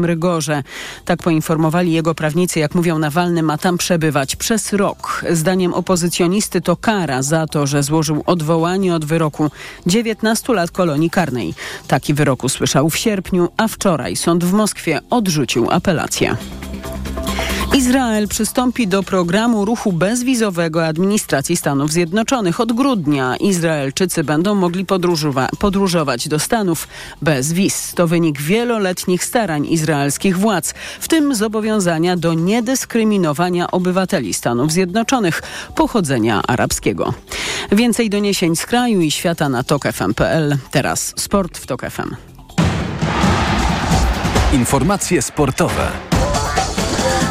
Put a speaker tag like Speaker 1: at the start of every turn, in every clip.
Speaker 1: rygorze. Tak poinformowali jego prawnicy, jak mówią Nawalny, ma tam przebywać przez rok. Zdaniem opozycjonisty to kara za to, że złożył odwołanie od wyroku 19 lat kolonii karnej. Taki wyrok usłyszał w sierpniu, a wczoraj sąd w Moskwie odrzucił apelację. Izrael przystąpi do programu ruchu bezwizowego administracji Stanów Zjednoczonych. Od grudnia Izraelczycy będą mogli podróżować do Stanów bez wiz. To wynik wieloletnich starań izraelskich władz, w tym zobowiązania do niedyskryminowania obywateli Stanów Zjednoczonych pochodzenia arabskiego. Więcej doniesień z kraju i świata na tokefm.pl. Teraz sport w Tok.
Speaker 2: Informacje sportowe.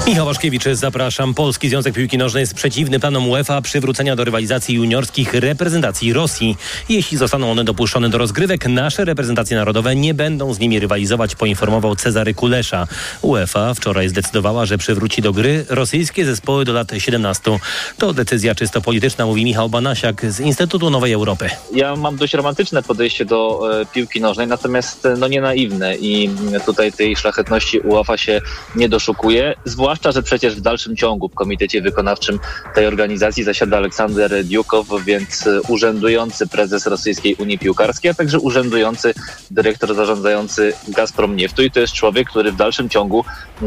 Speaker 3: Michał Waszkiewicz, zapraszam. Polski Związek Piłki Nożnej jest przeciwny planom UEFA przywrócenia do rywalizacji juniorskich reprezentacji Rosji. Jeśli zostaną one dopuszczone do rozgrywek, nasze reprezentacje narodowe nie będą z nimi rywalizować, poinformował Cezary Kulesza. UEFA wczoraj zdecydowała, że przywróci do gry rosyjskie zespoły do lat 17. To decyzja czysto polityczna, mówi Michał Banasiak z Instytutu Nowej Europy.
Speaker 4: Ja mam dość romantyczne podejście do e, piłki nożnej, natomiast no nie naiwne i tutaj tej szlachetności UEFA się nie doszukuje, zwłaszcza Zwłaszcza, że przecież w dalszym ciągu w komitecie wykonawczym tej organizacji zasiada Aleksander Diukow, więc urzędujący prezes Rosyjskiej Unii Piłkarskiej, a także urzędujący dyrektor zarządzający Gazprom Nieftu i to jest człowiek, który w dalszym ciągu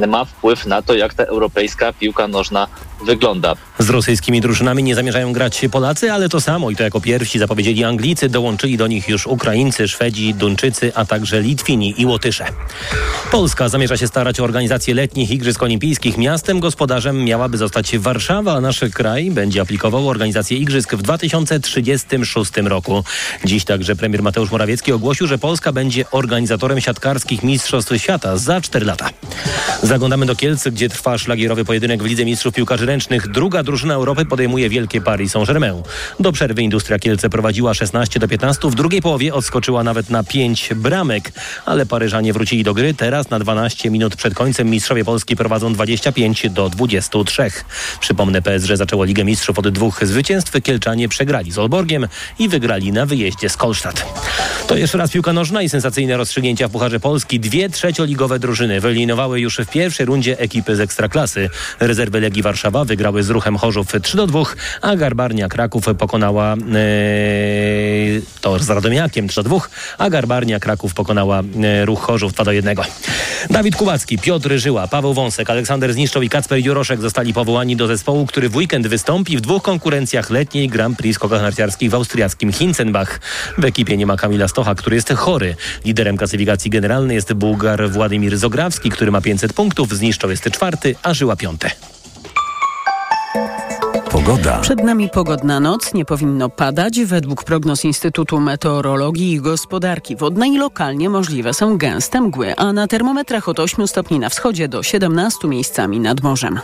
Speaker 4: ma wpływ na to, jak ta europejska piłka nożna wygląda.
Speaker 3: Z rosyjskimi drużynami nie zamierzają grać Polacy, ale to samo i to jako pierwsi zapowiedzieli Anglicy, dołączyli do nich już Ukraińcy, Szwedzi, Duńczycy, a także Litwini i Łotysze. Polska zamierza się starać o organizację letnich Igrzysk Olimpijskich. Miastem gospodarzem miałaby zostać Warszawa, a nasz kraj będzie aplikował organizację Igrzysk w 2036 roku. Dziś także premier Mateusz Morawiecki ogłosił, że Polska będzie organizatorem siatkarskich Mistrzostw Świata za 4 lata. Zaglądamy do Kielc, gdzie trwa szlagierowy pojedynek w Lidze Mistrzów Piłkarzy Ręcznych. Druga drużyna Europy podejmuje wielkie Paris Saint-Germain. Do przerwy Industria Kielce prowadziła 16 do 15. W drugiej połowie odskoczyła nawet na 5 bramek, ale Paryżanie wrócili do gry. Teraz na 12 minut przed końcem mistrzowie Polski prowadzą 25 do 23. Przypomnę, PSG zaczęło Ligę Mistrzów od dwóch zwycięstw. Kielczanie przegrali z Olborgiem i wygrali na wyjeździe z Kolsztat. To jeszcze raz piłka nożna i sensacyjne rozstrzygnięcia w Pucharze Polski. Dwie trzecioligowe drużyny wyeliminowały już w pierwszej rundzie ekipy z Ekstraklasy. Rezerwy Legii Warszawa wygrały z Ruchem Chorzów 3 do 2, a Garbarnia Kraków pokonała yy, to z Radomiakiem 3 do 2, a Garbarnia Kraków pokonała yy, Ruch Chorzów 2 do 1. Dawid Kubacki, Piotr Żyła, Paweł Wąsek, Aleksander Zniszczow i Kacper Juroszek zostali powołani do zespołu, który w weekend wystąpi w dwóch konkurencjach letniej Grand Prix skokach narciarskich w austriackim Hinzenbach. W ekipie nie ma Kamila Stocha, który jest chory. Liderem klasyfikacji generalnej jest Bułgar Władimir Zograwski, który ma 500 punktów, Zniszczow jest czwarty, a Żyła piąte.
Speaker 2: Pogoda.
Speaker 1: Przed nami pogodna noc, nie powinno padać. Według prognoz Instytutu Meteorologii i Gospodarki Wodnej lokalnie możliwe są gęste mgły, a na termometrach od 8 stopni na wschodzie do 17 miejscami nad morzem.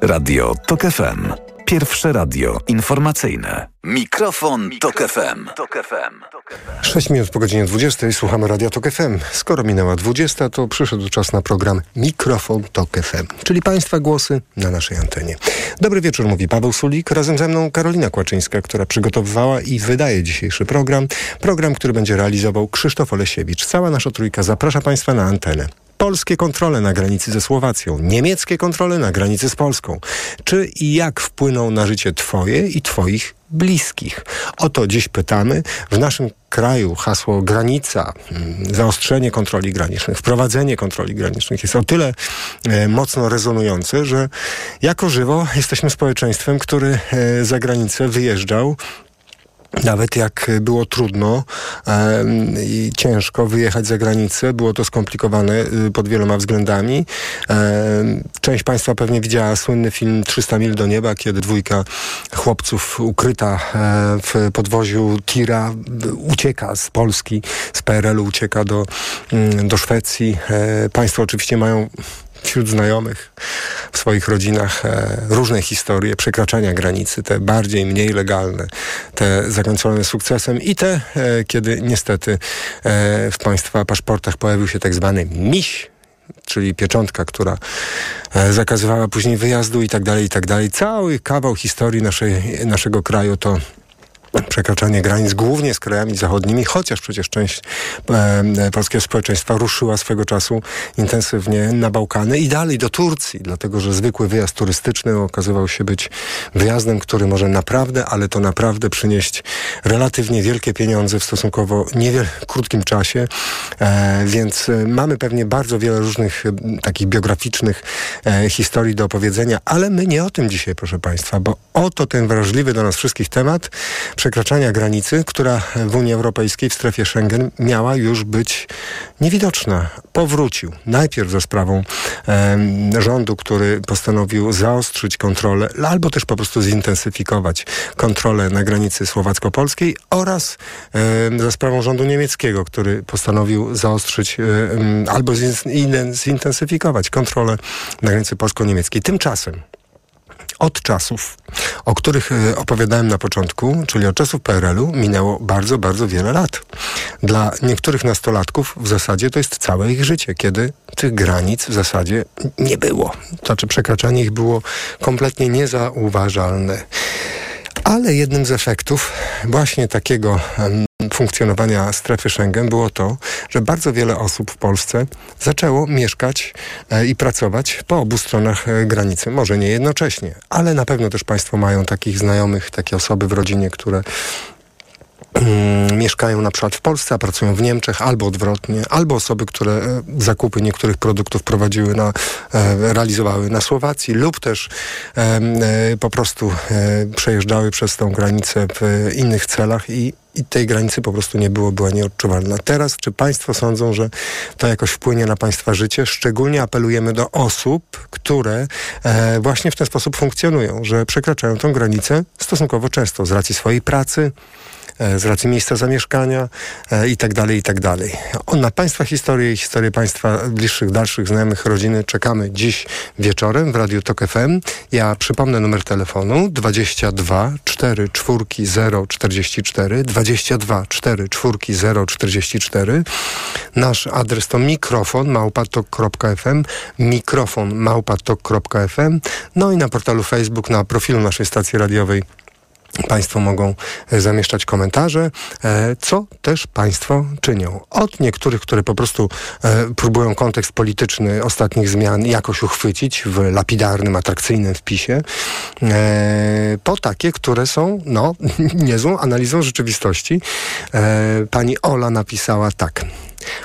Speaker 2: Radio TOK FM. Pierwsze radio informacyjne. Mikrofon, Tok FM. Tok FM.
Speaker 5: 6 minut po godzinie 20 słuchamy Radia Tok FM. Skoro minęła 20, to przyszedł czas na program Mikrofon Tok FM, czyli Państwa głosy na naszej antenie. Dobry wieczór, mówi Paweł Sulik. Razem ze mną Karolina Kłaczyńska, która przygotowywała i wydaje dzisiejszy program. Program, który będzie realizował Krzysztof Olesiewicz. Cała nasza trójka zaprasza Państwa na antenę polskie kontrole na granicy ze Słowacją, niemieckie kontrole na granicy z Polską. Czy i jak wpłyną na życie Twoje i Twoich bliskich? O to dziś pytamy. W naszym kraju hasło granica, mm, zaostrzenie kontroli granicznych, wprowadzenie kontroli granicznych jest o tyle e, mocno rezonujące, że jako żywo jesteśmy społeczeństwem, który e, za granicę wyjeżdżał nawet jak było trudno i ciężko wyjechać za granicę, było to skomplikowane y, pod wieloma względami. Część Państwa pewnie widziała słynny film 300 mil do nieba, kiedy dwójka chłopców ukryta e, w podwoziu tira ucieka z Polski, z PRL-u ucieka do, mm, do Szwecji. E, państwo oczywiście mają wśród znajomych, w swoich rodzinach e, różne historie przekraczania granicy, te bardziej, mniej legalne, te zakończone sukcesem i te, e, kiedy niestety e, w Państwa paszportach pojawił się tak zwany miś, czyli pieczątka, która e, zakazywała później wyjazdu i tak dalej, i tak dalej. Cały kawał historii naszej, naszego kraju to przekraczanie granic głównie z krajami zachodnimi, chociaż przecież część e, polskiego społeczeństwa ruszyła swego czasu intensywnie na Bałkany i dalej do Turcji, dlatego że zwykły wyjazd turystyczny okazywał się być wyjazdem, który może naprawdę, ale to naprawdę przynieść relatywnie wielkie pieniądze w stosunkowo niewiel krótkim czasie, e, więc e, mamy pewnie bardzo wiele różnych e, takich biograficznych e, historii do opowiedzenia, ale my nie o tym dzisiaj, proszę Państwa, bo oto ten wrażliwy do nas wszystkich temat przekraczania granicy, która w Unii Europejskiej, w strefie Schengen miała już być niewidoczna. Powrócił. Najpierw za sprawą e, rządu, który postanowił zaostrzyć kontrolę, albo też po prostu zintensyfikować kontrolę na granicy słowacko-polskiej oraz e, za sprawą rządu niemieckiego, który postanowił zaostrzyć e, albo zintensyfikować kontrolę na granicy polsko-niemieckiej. Tymczasem od czasów, o których e, opowiadałem na początku, czyli od czasów PRL-u, minęło bardzo, bardzo wiele lat. Dla niektórych nastolatków w zasadzie to jest całe ich życie, kiedy tych granic w zasadzie nie było. To znaczy przekraczanie ich było kompletnie niezauważalne. Ale jednym z efektów właśnie takiego funkcjonowania strefy Schengen było to, że bardzo wiele osób w Polsce zaczęło mieszkać e, i pracować po obu stronach e, granicy. Może nie jednocześnie, ale na pewno też Państwo mają takich znajomych, takie osoby w rodzinie, które mieszkają na przykład w Polsce, a pracują w Niemczech, albo odwrotnie, albo osoby, które e, zakupy niektórych produktów prowadziły na, e, realizowały na Słowacji, lub też e, po prostu przejeżdżały przez tą granicę w innych celach i i tej granicy po prostu nie było, była nieodczuwalna. Teraz, czy Państwo sądzą, że to jakoś wpłynie na Państwa życie? Szczególnie apelujemy do osób, które e, właśnie w ten sposób funkcjonują, że przekraczają tę granicę stosunkowo często z racji swojej pracy, z racji miejsca zamieszkania e, i tak dalej, i tak dalej. Na Państwa historię i historię Państwa bliższych, dalszych znajomych, rodziny czekamy dziś wieczorem w Radiu Tok FM. Ja przypomnę numer telefonu 22 4 4 0 44 22 4 4 0 44. Nasz adres to mikrofon małpatok.fm mikrofon małpatok.fm no i na portalu Facebook, na profilu naszej stacji radiowej Państwo mogą e, zamieszczać komentarze, e, co też Państwo czynią. Od niektórych, które po prostu e, próbują kontekst polityczny ostatnich zmian jakoś uchwycić w lapidarnym, atrakcyjnym wpisie, po takie, które są no, niezłą analizą rzeczywistości. Pani Ola napisała tak.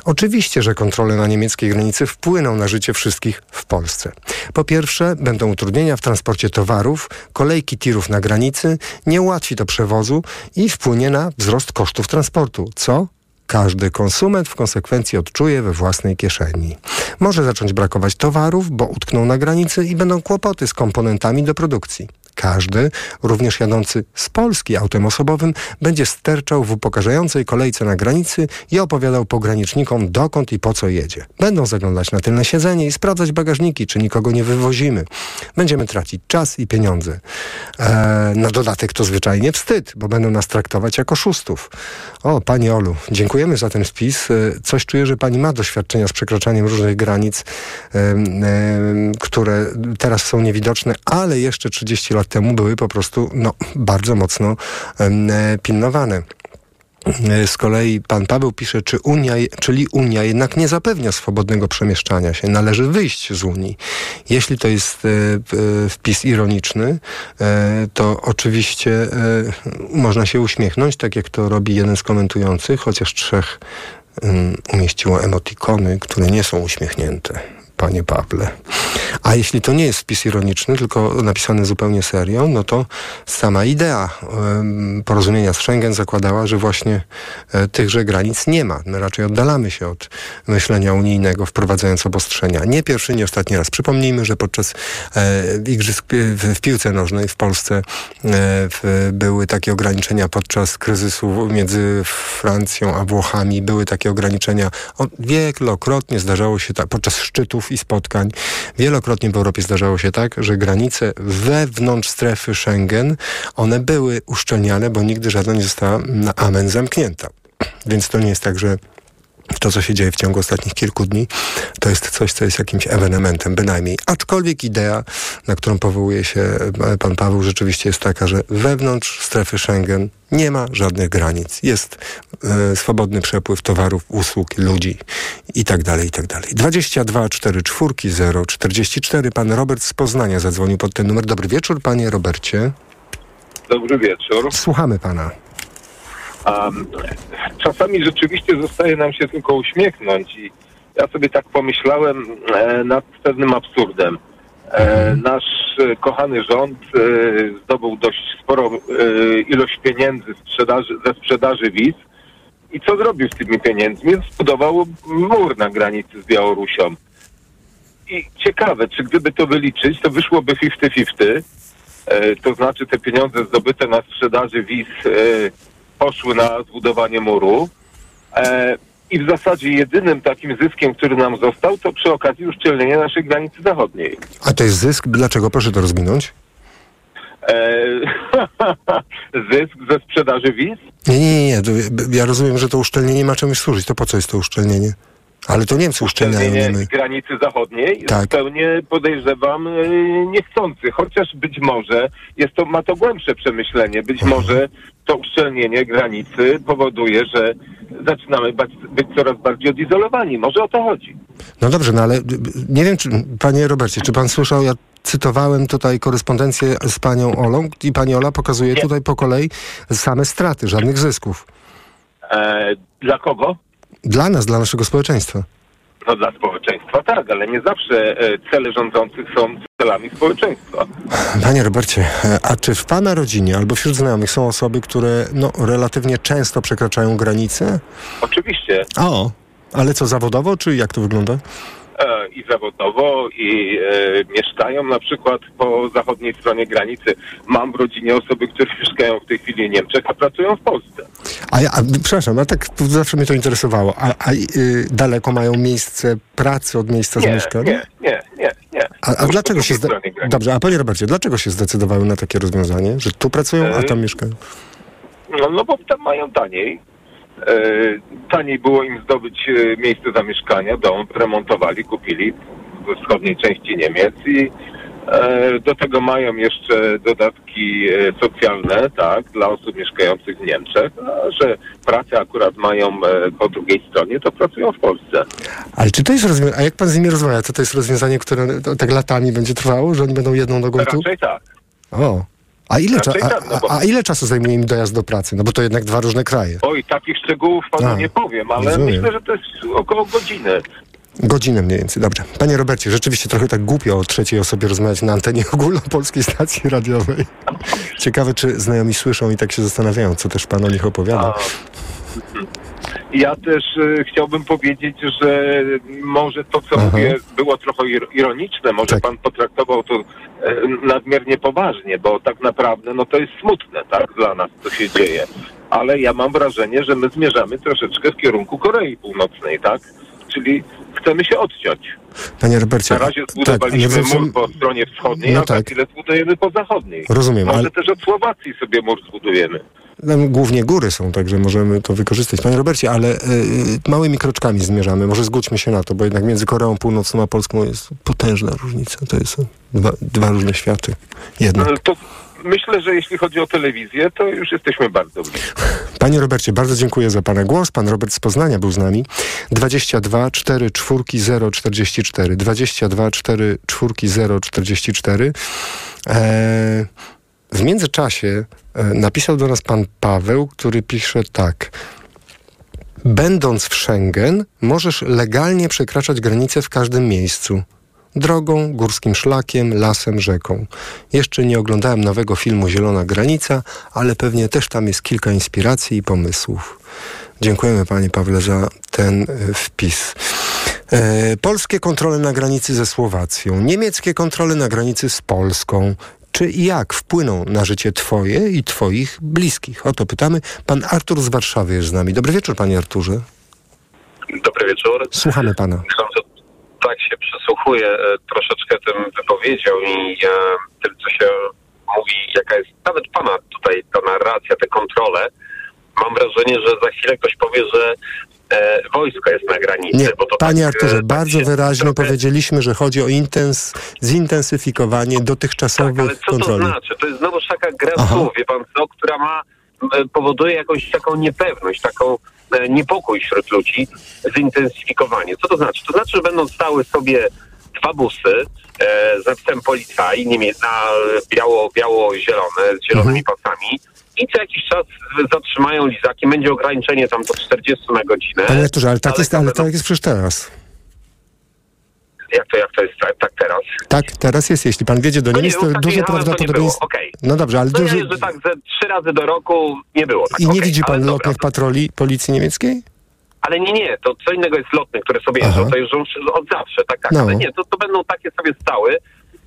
Speaker 5: Oczywiście, że kontrole na niemieckiej granicy wpłyną na życie wszystkich w Polsce. Po pierwsze, będą utrudnienia w transporcie towarów, kolejki tirów na granicy, nie ułatwi to przewozu i wpłynie na wzrost kosztów transportu, co każdy konsument w konsekwencji odczuje we własnej kieszeni. Może zacząć brakować towarów, bo utkną na granicy i będą kłopoty z komponentami do produkcji. Każdy, również jadący z Polski autem osobowym, będzie sterczał w upokarzającej kolejce na granicy i opowiadał pogranicznikom dokąd i po co jedzie. Będą zaglądać na tylne siedzenie i sprawdzać bagażniki, czy nikogo nie wywozimy. Będziemy tracić czas i pieniądze. Eee, na dodatek to zwyczajnie wstyd, bo będą nas traktować jako szóstów. O, Pani Olu, dziękujemy za ten wpis. E, coś czuję, że Pani ma doświadczenia z przekraczaniem różnych granic, które teraz są niewidoczne, ale jeszcze 30 lat lat temu były po prostu no, bardzo mocno e, pilnowane. E, z kolei pan Paweł pisze, czy Unia, czyli Unia jednak nie zapewnia swobodnego przemieszczania się. Należy wyjść z Unii. Jeśli to jest e, wpis ironiczny, to oczywiście można się uśmiechnąć, tak jak to robi jeden z komentujących, chociaż trzech umieściło emotikony, które nie są uśmiechnięte panie Pawle. A jeśli to nie jest wpis ironiczny, tylko napisany zupełnie serio, no to sama idea porozumienia z Schengen zakładała, że właśnie e, tychże granic nie ma. My raczej oddalamy się od myślenia unijnego, wprowadzając obostrzenia. Nie pierwszy, nie ostatni raz. Przypomnijmy, że podczas e, igrzysk w, piłce nożnej w Polsce e, były takie ograniczenia podczas kryzysu między Francją a Włochami. Były takie ograniczenia. Wielokrotnie zdarzało się podczas szczytów i spotkań. Wielokrotnie w Europie zdarzało się tak, że granice wewnątrz strefy Schengen, one były uszczelniane, bo nigdy żadna nie została na amen zamknięta. Więc to nie jest tak, że to, co się dzieje w ciągu ostatnich kilku dni, to jest coś, co jest jakimś ewenementem, bynajmniej. Aczkolwiek idea, na którą powołuje się e, pan Paweł, rzeczywiście jest taka, że wewnątrz strefy Schengen nie ma żadnych granic. Jest swobodny przepływ towarów, usług, ludzi i tak dalej, i tak dalej. 22 4 4 0 44. Pan Robert z Poznania zadzwonił pod ten numer. Dobry wieczór, panie Robercie.
Speaker 6: Dobry wieczór.
Speaker 5: Słuchamy pana.
Speaker 6: Um, czasami rzeczywiście zostaje nam się tylko uśmiechnąć i ja sobie tak pomyślałem e, nad pewnym absurdem. E, nasz e, kochany rząd e, zdobył dość sporą e, ilość pieniędzy sprzedaży, ze sprzedaży wiz i co zrobił z tymi pieniędzmi? Zbudował mur na granicy z Białorusią. I ciekawe, czy gdyby to wyliczyć, to wyszłoby 50-50, e, to znaczy te pieniądze zdobyte na sprzedaży wiz e, poszły na zbudowanie muru. E, I w zasadzie jedynym takim zyskiem, który nam został, to przy okazji uszczelnienia naszej granicy zachodniej.
Speaker 5: A to jest zysk? Dlaczego? Proszę to rozwinąć.
Speaker 6: E, zysk ze sprzedaży wiz?
Speaker 5: Nie, nie, nie, Ja rozumiem, że to uszczelnienie ma czemuś służyć. To po co jest to uszczelnienie? Ale to Niemcy uszczelniają,
Speaker 6: granicy zachodniej
Speaker 5: Tak.
Speaker 6: zupełnie podejrzewam e, niechcący, chociaż być może jest to, ma to głębsze przemyślenie. Być
Speaker 5: Mhm.
Speaker 6: może to uszczelnienie granicy powoduje, że zaczynamy być coraz bardziej odizolowani. Może o to chodzi.
Speaker 5: No dobrze, no ale nie wiem, czy, panie Robercie, czy pan słyszał, ja cytowałem tutaj korespondencję z panią Olą i pani Ola pokazuje tutaj po kolei same straty, żadnych zysków.
Speaker 6: E, dla kogo?
Speaker 5: Dla nas, dla naszego społeczeństwa.
Speaker 6: No dla społeczeństwa tak, ale nie zawsze e, cele rządzących są celami społeczeństwa.
Speaker 5: Panie Robercie, e, a czy w pana rodzinie albo wśród znajomych są osoby, które no, relatywnie często przekraczają granice?
Speaker 6: Oczywiście
Speaker 5: O, ale co, zawodowo, czy jak to wygląda?
Speaker 6: E, i zawodowo, i e, mieszkają na przykład po zachodniej stronie granicy. Mam w rodzinie osoby, które mieszkają w tej chwili w Niemczech, a pracują w Polsce.
Speaker 5: A ja, a, przepraszam, a tak zawsze mnie to interesowało. A, a y, daleko mają miejsce pracy od miejsca
Speaker 6: Nie,
Speaker 5: zamieszkania?
Speaker 6: nie, nie, nie, nie.
Speaker 5: A, a dlaczego się...
Speaker 6: granicy.
Speaker 5: Dobrze, a panie Robercie, dlaczego się zdecydowały na takie rozwiązanie? Że tu pracują, a tam mieszkają?
Speaker 6: No, no bo tam mają taniej. E, taniej było im zdobyć e, miejsce zamieszkania, dom, remontowali, kupili we wschodniej części Niemiec i e, do tego mają jeszcze dodatki socjalne, tak, dla osób mieszkających w Niemczech, a że pracę akurat mają po drugiej stronie, to pracują w Polsce.
Speaker 5: Ale czy to jest rozwiązanie... A jak pan z nimi rozmawia, to to jest rozwiązanie, które tak latami będzie trwało, że oni będą jedną nogą tu?
Speaker 6: Raczej tak.
Speaker 5: O. A ile, cza... A,
Speaker 6: tak, no bo-
Speaker 5: a, a ile czasu zajmuje im dojazd do pracy? No bo to jednak dwa różne kraje.
Speaker 6: Oj, takich szczegółów panu
Speaker 5: A,
Speaker 6: nie powiem, ale
Speaker 5: rozumiem.
Speaker 6: myślę, że to jest około godziny.
Speaker 5: Godzinę mniej więcej, dobrze. Panie Robercie, rzeczywiście trochę tak głupio o trzeciej osobie rozmawiać na antenie ogólnopolskiej stacji radiowej. Ciekawe, czy znajomi słyszą i tak się zastanawiają, co też pan o nich opowiada.
Speaker 6: A. Ja też e, chciałbym powiedzieć, że może to, co
Speaker 5: Aha.
Speaker 6: mówię, było trochę ir- ironiczne. Może
Speaker 5: Tak.
Speaker 6: pan potraktował to e, nadmiernie poważnie, bo tak naprawdę no to jest smutne, tak, dla nas, co się dzieje. Ale ja mam wrażenie, że my zmierzamy troszeczkę w kierunku Korei Północnej, tak? Czyli chcemy się odciąć.
Speaker 5: Panie Robercie,
Speaker 6: Na razie
Speaker 5: tak,
Speaker 6: zbudowaliśmy
Speaker 5: ale
Speaker 6: mur po stronie wschodniej,
Speaker 5: No
Speaker 6: a za
Speaker 5: tak.
Speaker 6: chwilę zbudujemy po zachodniej.
Speaker 5: Rozumiem,
Speaker 6: Może
Speaker 5: ale
Speaker 6: też od Słowacji sobie mur zbudujemy.
Speaker 5: Tam głównie góry są, także możemy to wykorzystać. Panie Robercie, ale y, małymi kroczkami zmierzamy. Może zgódźmy się na to, bo jednak między Koreą Północną a Polską jest potężna różnica. To jest dwa, dwa różne światy. Jednak.
Speaker 6: No, To myślę, że jeśli chodzi o telewizję, to już jesteśmy bardzo blisko.
Speaker 5: Panie Robercie, bardzo dziękuję za Pana głos. Pan Robert z Poznania był z nami. 22 4 4 0 44. 22 4 4 0 44. Eee, w międzyczasie napisał do nas pan Paweł, który pisze tak. Będąc w Schengen, możesz legalnie przekraczać granice w każdym miejscu. Drogą, górskim szlakiem, lasem, rzeką. Jeszcze nie oglądałem nowego filmu Zielona Granica, ale pewnie też tam jest kilka inspiracji i pomysłów. Dziękujemy panie Pawle za ten e, wpis. E, polskie kontrole na granicy ze Słowacją, niemieckie kontrole na granicy z Polską. Czy i jak wpłyną na życie twoje i twoich bliskich? O to pytamy. Pan Artur z Warszawy jest z nami. Dobry wieczór panie Arturze.
Speaker 7: Dobry wieczór.
Speaker 5: Słuchamy pana.
Speaker 7: Tak się przysłuchuję e, troszeczkę tym wypowiedziom i e, tym, co się mówi, jaka jest nawet pana tutaj ta narracja, te kontrole. Mam wrażenie, że za chwilę ktoś powie, że e, wojsko jest na granicy.
Speaker 5: Nie,
Speaker 7: bo to
Speaker 5: panie
Speaker 7: tak,
Speaker 5: Arturze,
Speaker 7: e, tak
Speaker 5: bardzo wyraźnie
Speaker 7: trochę-
Speaker 5: powiedzieliśmy, że chodzi o intens, zintensyfikowanie
Speaker 7: Tak,
Speaker 5: dotychczasowych
Speaker 7: ale co
Speaker 5: kontroli.
Speaker 7: to znaczy? To jest znowu taka gra
Speaker 5: Aha.
Speaker 7: słów, wie pan co, która ma e, powoduje jakąś taką niepewność, taką niepokój wśród ludzi, zintensyfikowanie. Co to znaczy? To znaczy, że będą stały sobie dwa busy e, z napisem policaj, niemie- na biało, biało-zielone, z zielonymi
Speaker 5: Mhm.
Speaker 7: pasami i co jakiś czas zatrzymają lizaki. Będzie ograniczenie tam do 40 na godzinę.
Speaker 5: Panie Arturze, ale tak,
Speaker 7: Ale
Speaker 5: jest,
Speaker 7: to
Speaker 5: ale tak jest przecież teraz.
Speaker 7: Jak to, jak to jest tak, tak teraz?
Speaker 5: Tak, teraz jest. Jeśli pan wiedzie do
Speaker 7: No nie
Speaker 5: Niemiec, to
Speaker 7: tak
Speaker 5: duże
Speaker 7: to
Speaker 5: prawdopodobieństwo...
Speaker 7: było, okej.
Speaker 5: No dobrze, ale
Speaker 7: No
Speaker 5: duży...
Speaker 7: ja, że tak ze trzy razy do roku nie było. Tak,
Speaker 5: I nie
Speaker 7: okej,
Speaker 5: widzi pan
Speaker 7: dobra,
Speaker 5: lotnych
Speaker 7: to-
Speaker 5: patroli policji niemieckiej?
Speaker 7: Ale nie, nie, to co innego jest lotnych, które sobie jeżdżą, to jeżdżą od zawsze, tak, tak,
Speaker 5: No.
Speaker 7: ale nie, to, to będą takie sobie stałe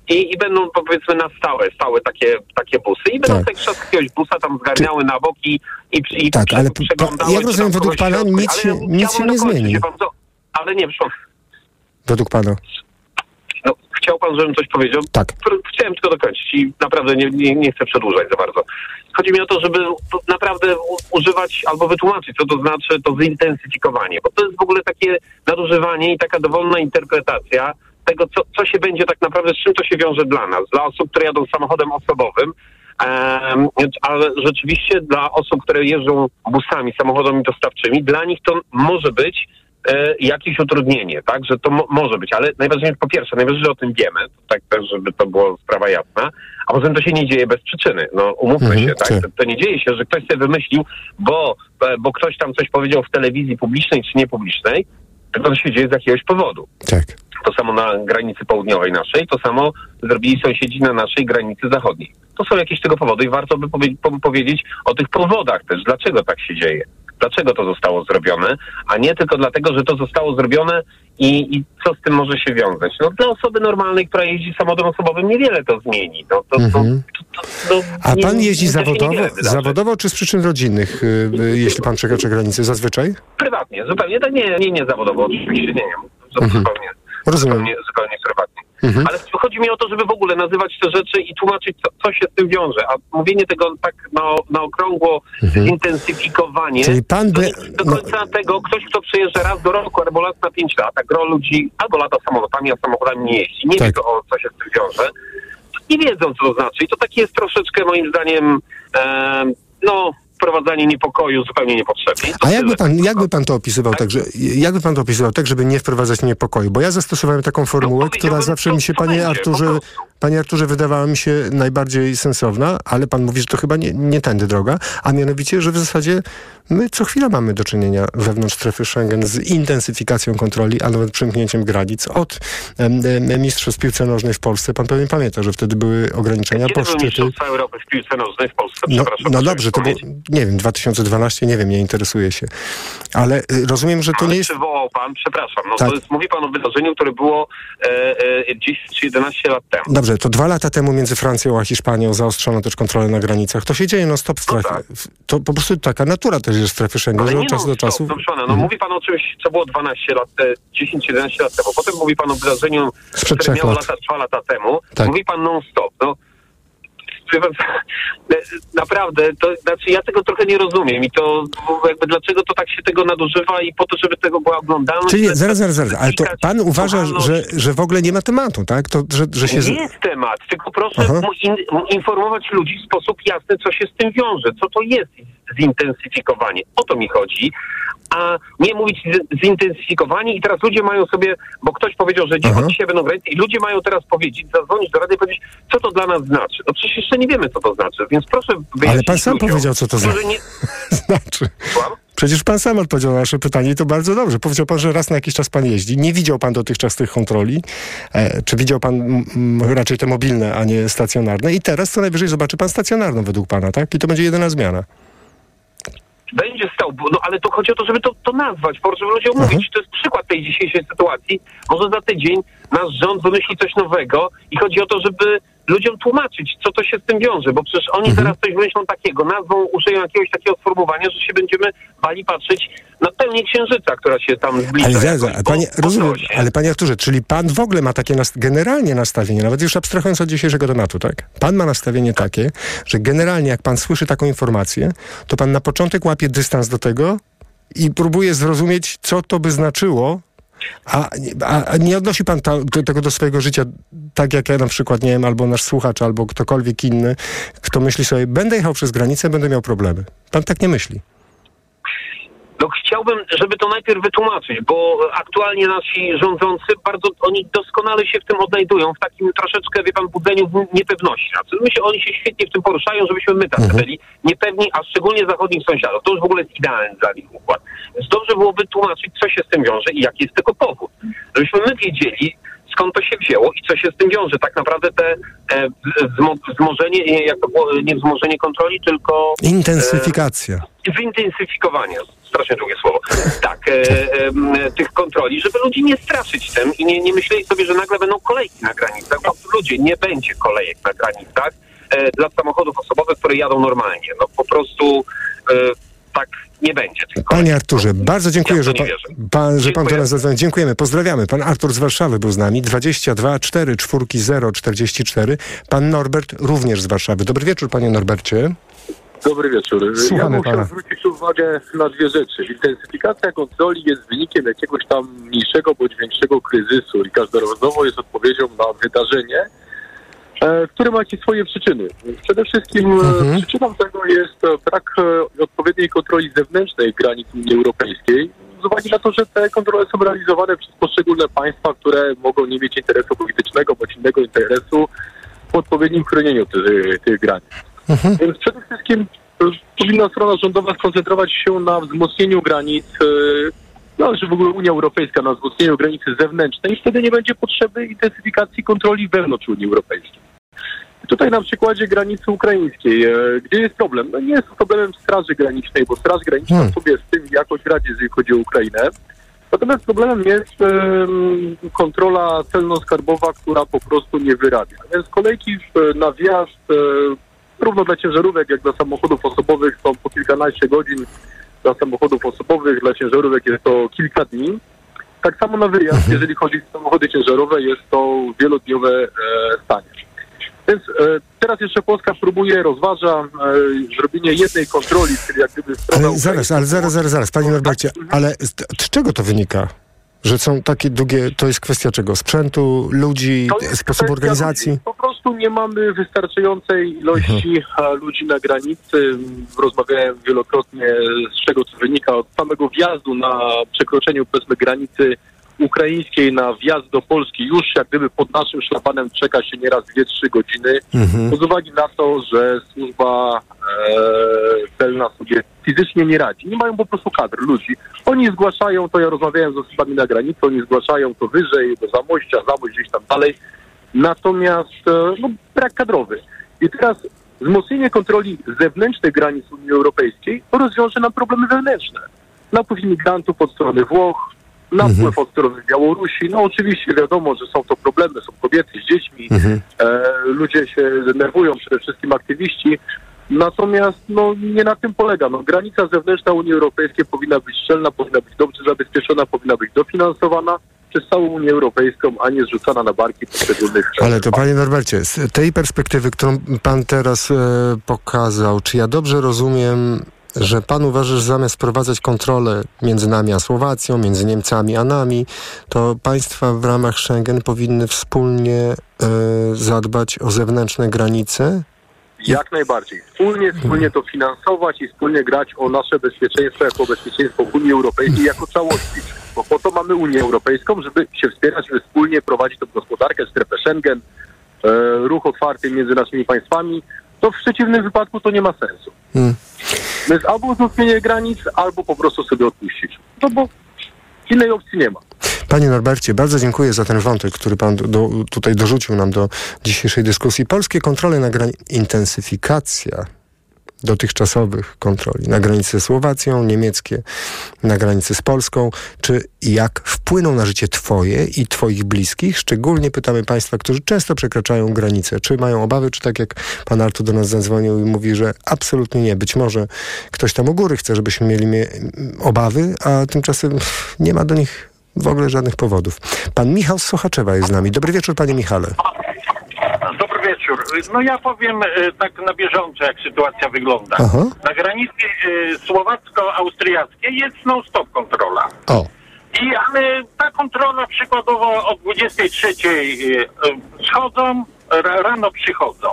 Speaker 7: i, i będą powiedzmy na stałe, stałe takie, takie busy i będą
Speaker 5: Tak.
Speaker 7: tak. przez jakiegoś busa tam zgarniały na boki i, i
Speaker 5: Tak, ale p-
Speaker 7: przeglądały,
Speaker 5: jak
Speaker 7: czy
Speaker 5: rozumiem, według pana
Speaker 7: w środku.
Speaker 5: nic się- nic się nie zmieni.
Speaker 7: pan co, Ale nie, proszę,
Speaker 5: Według pana.
Speaker 7: no, chciał pan, żebym coś powiedział?
Speaker 5: Tak.
Speaker 7: Chciałem tylko dokończyć i naprawdę nie, nie, nie chcę przedłużać za bardzo. Chodzi mi o to, żeby naprawdę używać albo wytłumaczyć, co to znaczy to zintensyfikowanie, bo to jest w ogóle takie nadużywanie i taka dowolna interpretacja tego, co, co się będzie tak naprawdę, z czym to się wiąże dla nas, dla osób, które jadą samochodem osobowym, ale rzeczywiście dla osób, które jeżdżą busami, samochodami dostawczymi, dla nich to może być e, jakieś utrudnienie, tak, że to mo- może być, ale najważniejsze, po pierwsze, najważniejsze, że o tym wiemy, tak też, żeby to było sprawa jasna, a poza tym to się nie dzieje bez przyczyny, no umówmy
Speaker 5: Mhm,
Speaker 7: się, tak,
Speaker 5: tak.
Speaker 7: to, to nie dzieje się, że ktoś sobie wymyślił, bo, e, bo ktoś tam coś powiedział w telewizji publicznej czy niepublicznej, tylko to się dzieje z jakiegoś powodu.
Speaker 5: Tak.
Speaker 7: To samo na granicy południowej naszej, to samo zrobili sąsiedzi na naszej granicy zachodniej. To są jakieś tego powody i warto by powie- po- powiedzieć o tych powodach też, dlaczego tak się dzieje. Dlaczego to zostało zrobione, a nie tylko dlatego, że to zostało zrobione i, i co z tym może się wiązać. No dla osoby normalnej, która jeździ samochodem osobowym, niewiele to zmieni. No, to,
Speaker 5: Mhm.
Speaker 7: to, to, to,
Speaker 5: A
Speaker 7: nie-
Speaker 5: pan jeździ zawodowo, zawodowo czy z przyczyn rodzinnych, y, y, jeśli pan przekracza granice? Zazwyczaj?
Speaker 7: Prywatnie, zupełnie, to nie, nie, nie zawodowo oczywiście, nie, nie.
Speaker 5: Mhm.
Speaker 7: Zupełnie. Zupełnie, zupełnie prywatnie.
Speaker 5: Mhm.
Speaker 7: Ale chodzi mi o to, żeby w ogóle nazywać te rzeczy i tłumaczyć, co, co się z tym wiąże. A mówienie tego tak na, na okrągło,
Speaker 5: Mhm. Czyli pan by-
Speaker 7: do
Speaker 5: no-
Speaker 7: końca tego, ktoś, kto przyjeżdża raz do roku albo raz na pięć lat, a gro ludzi albo lata samolotami, a samochodami nie jeździ, nie
Speaker 5: Tak.
Speaker 7: wie, to, o co się z tym wiąże, nie wiedzą, co to znaczy. I to takie jest troszeczkę, moim zdaniem, e, no, wprowadzanie niepokoju zupełnie niepotrzebnie. To
Speaker 5: A jakby pan, jakby pan to opisywał tak, że, jakby pan to opisywał tak, żeby nie wprowadzać niepokoju? Bo ja zastosowałem taką formułę,
Speaker 7: No,
Speaker 5: która zawsze mi się, panie Arturze. Panie Arturze, wydawała mi się najbardziej sensowna, ale pan mówi, że to chyba nie, nie tędy droga, a mianowicie, że w zasadzie my co chwila mamy do czynienia wewnątrz strefy Schengen z intensyfikacją kontroli, a nawet przymknięciem granic. Od mistrzostw piłce nożnej w Polsce, pan pewnie pamięta, że wtedy były ograniczenia,
Speaker 7: Kiedy były
Speaker 5: poszczyty.
Speaker 7: Mistrzostwa Europy w piłce nożnej w Polsce?
Speaker 5: No,
Speaker 7: Przepraszam.
Speaker 5: no dobrze, to było, nie wiem, 2012, nie wiem, nie interesuje się. Ale y, rozumiem, że to
Speaker 7: Ale
Speaker 5: nie jest...
Speaker 7: przywołał pan, przepraszam, no
Speaker 5: Tak.
Speaker 7: to jest, mówi pan o wydarzeniu, które było e, e, 10 czy 11 lat temu.
Speaker 5: Dobrze, to dwa lata temu między Francją a Hiszpanią zaostrzono też kontrolę na granicach. To się dzieje non stop w strefie.
Speaker 7: tak.
Speaker 5: W- To po prostu taka natura też jest strefy Schengen, że od czasu do czasu...
Speaker 7: No
Speaker 5: Mhm.
Speaker 7: mówi pan o czymś, co było 12 lat, e, 10-11 lat temu. Potem mówi pan o wydarzeniu,
Speaker 5: Sprzed
Speaker 7: które miało
Speaker 5: lat.
Speaker 7: lata 2 lata temu.
Speaker 5: Tak.
Speaker 7: Mówi pan non-stop. No, wie pan, e, naprawdę, to znaczy ja tego trochę nie rozumiem i to jakby dlaczego to tak się tego nadużywa i po to, żeby tego była oglądalność.
Speaker 5: Czyli
Speaker 7: to-
Speaker 5: zaraz, zaraz, zaraz, ale to pan uważa, że, że w ogóle nie ma tematu, tak? To, że, że się...
Speaker 7: Nie jest temat, tylko proszę
Speaker 5: Aha.
Speaker 7: informować ludzi w sposób jasny, co się z tym wiąże, co to jest zintensyfikowanie. O to mi chodzi. A nie mówić z- zintensyfikowanie i teraz ludzie mają sobie, bo ktoś powiedział, że od dzisiaj będą granice i ludzie mają teraz powiedzieć, zadzwonić do rady i powiedzieć, co to dla nas znaczy. No przecież jeszcze nie wiemy, co to znaczy, więc proszę wyjaśnić
Speaker 5: pan sam
Speaker 7: ludziom,
Speaker 5: powiedział, co to znaczy.
Speaker 7: Nie...
Speaker 5: Znaczy...
Speaker 7: Słucham?
Speaker 5: Przecież pan sam odpowiedział na nasze pytanie i to bardzo dobrze. Powiedział pan, że raz na jakiś czas pan jeździ. Nie widział pan dotychczas tych kontroli. E, czy widział pan mm, raczej te mobilne, a nie stacjonarne? I teraz co najwyżej zobaczy pan stacjonarną według pana, tak? I to będzie jedyna zmiana.
Speaker 7: Będzie stał, no ale to chodzi o to, żeby to, to nazwać, po prostu, ludziom
Speaker 5: Mhm.
Speaker 7: mówić. To jest przykład tej dzisiejszej sytuacji. Może za tydzień nasz rząd wymyśli coś nowego i chodzi o to, żeby ludziom tłumaczyć, co to się z tym wiąże, bo przecież oni
Speaker 5: Mhm.
Speaker 7: teraz coś wymyślą takiego, nazwą, użyją jakiegoś takiego sformułowania, że się będziemy bali patrzeć na pełnię księżyca, która się tam zbliża.
Speaker 5: Ale zaraz,
Speaker 7: po-
Speaker 5: panie, rozumiem, ale panie Arturze, czyli pan w ogóle ma takie nas, generalnie nastawienie, nawet już abstrahując od dzisiejszego tematu, tak? Pan ma nastawienie takie, że generalnie jak pan słyszy taką informację, to pan na początek łapie dystans do tego, i próbuję zrozumieć, co to by znaczyło, a, a, nie odnosi pan ta, tego do swojego życia, tak jak ja na przykład, nie wiem, albo nasz słuchacz, albo ktokolwiek inny, kto myśli sobie, będę jechał przez granicę, będę miał problemy. Pan tak nie myśli.
Speaker 7: No chciałbym, żeby to najpierw wytłumaczyć, bo aktualnie nasi rządzący bardzo, oni doskonale się w tym odnajdują, w takim troszeczkę, wie pan, budzeniu niepewności. My się, oni się świetnie w tym poruszają, żebyśmy my tacy
Speaker 5: Mhm.
Speaker 7: byli niepewni, a szczególnie zachodnich sąsiadów. To już w ogóle jest idealny dla nich układ. Więc dobrze byłoby tłumaczyć, co się z tym wiąże i jaki jest tego powód. Żebyśmy my wiedzieli, skąd to się wzięło i co się z tym wiąże. Tak naprawdę te e, wzmo- wzmożenie, nie, jak to było, nie wzmożenie kontroli, tylko
Speaker 5: Intensyfikacja.
Speaker 7: zintensyfikowania, strasznie długie słowo, tak, e, e, tych kontroli, żeby ludzi nie straszyć tym i nie, nie myśleli sobie, że nagle będą kolejki na granicach. Prostu ludzie, nie będzie kolejek na granicach e, dla samochodów osobowych, które jadą normalnie. No po prostu e, tak nie będzie.
Speaker 5: Panie Arturze, bardzo dziękuję,
Speaker 7: Ja
Speaker 5: że
Speaker 7: nie
Speaker 5: pan, że pan do nas zadzwonił. Dziękujemy, pozdrawiamy. Pan Artur z Warszawy był z nami. 22 4 4 0 44. Pan Norbert również z Warszawy. Dobry wieczór, panie Norbercie.
Speaker 8: Dobry wieczór.
Speaker 5: Słuchamy
Speaker 8: ja bym chciał zwrócić uwagę na dwie rzeczy. Intensyfikacja kontroli jest wynikiem jakiegoś tam mniejszego bądź większego kryzysu i każdorazowo jest odpowiedzią na wydarzenie, e, które ma jakieś swoje przyczyny. Przede wszystkim e,
Speaker 5: Mhm.
Speaker 8: przyczyną tego jest e, brak odpowiedniej kontroli zewnętrznej granic Unii Europejskiej. Z uwagi na to, że te kontrole są realizowane przez poszczególne państwa, które mogą nie mieć interesu politycznego bądź innego interesu w odpowiednim chronieniu tych, tych granic. Więc przede wszystkim e, powinna strona rządowa skoncentrować się na wzmocnieniu granic, e, no, że w ogóle Unia Europejska na wzmocnieniu granicy zewnętrznej i wtedy nie będzie potrzeby intensyfikacji kontroli wewnątrz Unii Europejskiej. Tutaj na przykładzie granicy ukraińskiej, e, gdzie jest problem? No nie jest to problemem Straży Granicznej, bo Straż Graniczna
Speaker 5: Hmm.
Speaker 8: sobie z tym jakoś radzi, jeżeli chodzi o Ukrainę. Natomiast problemem jest em, kontrola celno-skarbowa, która po prostu nie wyrabia. Więc kolejki na wjazd, równo dla ciężarówek, jak dla samochodów osobowych, są po kilkanaście godzin. Dla samochodów osobowych, dla ciężarówek jest to kilka dni. Tak samo na wyjazd, jeżeli chodzi o samochody ciężarowe, jest to wielodniowe e, stanie. Więc e, teraz jeszcze Polska próbuje, rozważa e, zrobienie jednej kontroli, czyli jak gdyby
Speaker 5: Ale zaraz, ale zaraz, zaraz, zaraz, panie Norbercie, ale z, z czego to wynika? Że są takie długie, to jest kwestia czego? Sprzętu, ludzi,
Speaker 8: kwestia
Speaker 5: organizacji?
Speaker 8: ludzi. Po prostu nie mamy wystarczającej ilości
Speaker 5: Mhm.
Speaker 8: e, ludzi na granicy. Rozmawiałem wielokrotnie, z czego to wynika od samego wjazdu na przekroczeniu powiedzmy granicy ukraińskiej na wjazd do Polski już jak gdyby pod naszym szlabanem czeka się nieraz 2-3 godziny.
Speaker 5: Mhm.
Speaker 8: Z uwagi na to, że służba e, celna sobie fizycznie nie radzi. Nie mają po prostu kadr, ludzi. Oni zgłaszają, to ja rozmawiałem z osobami na granicy, oni zgłaszają to wyżej, do Zamościa, Zamość gdzieś tam dalej. Natomiast e, no, brak kadrowy. I teraz wzmocnienie kontroli zewnętrznych granic Unii Europejskiej rozwiąże nam problemy wewnętrzne. Napływ imigrantów od strony Włoch, napływ od strony Białorusi. No oczywiście wiadomo, że są to problemy, są kobiety z dziećmi,
Speaker 5: Mhm.
Speaker 8: e, ludzie się denerwują, przede wszystkim aktywiści. Natomiast no, nie na tym polega. No, granica zewnętrzna Unii Europejskiej powinna być szczelna, powinna być dobrze zabezpieczona, powinna być dofinansowana przez całą Unię Europejską, a nie zrzucana na barki poszczególnych
Speaker 5: Ale to panie Norbercie, z tej perspektywy, którą pan teraz e, pokazał, czy ja dobrze rozumiem, że pan uważa, że zamiast wprowadzać kontrolę między nami a Słowacją, między Niemcami a nami, to państwa w ramach Schengen powinny wspólnie e, zadbać o zewnętrzne granice?
Speaker 8: Jak najbardziej. Wspólnie, wspólnie to finansować i wspólnie grać o nasze bezpieczeństwo jako bezpieczeństwo Unii Europejskiej jako całości. Bo po to mamy Unię Europejską, żeby się wspierać, żeby wspólnie prowadzić tę gospodarkę, strefę Schengen, e, ruch otwarty między naszymi państwami. To w przeciwnym wypadku to nie ma sensu.
Speaker 5: Hmm.
Speaker 8: Więc albo wzmocnienie granic, albo po prostu sobie odpuścić. No bo innej opcji nie ma.
Speaker 5: Panie Norbercie, bardzo dziękuję za ten wątek, który pan do, tutaj dorzucił nam do dzisiejszej dyskusji. Polskie kontrole na granicy, intensyfikacja dotychczasowych kontroli na granicy ze Słowacją, niemieckie na granicy z Polską, czy jak wpłyną na życie Twoje i Twoich bliskich? Szczególnie pytamy Państwa, którzy często przekraczają granice. Czy mają obawy, czy tak jak Pan Artur do nas zadzwonił i mówi, że absolutnie nie. Być może ktoś tam u góry chce, żebyśmy mieli mie- obawy, a tymczasem nie ma do nich w ogóle żadnych powodów. Pan Michał z Sochaczewa jest z nami. Dobry wieczór, Panie Michale.
Speaker 9: No ja powiem e, tak na bieżąco, jak sytuacja wygląda.
Speaker 5: Aha.
Speaker 9: Na granicy e, słowacko-austriackiej jest non-stop kontrola.
Speaker 5: O,
Speaker 9: I ale ta kontrola przykładowo o 23 e, e, schodzą, ra, rano przychodzą.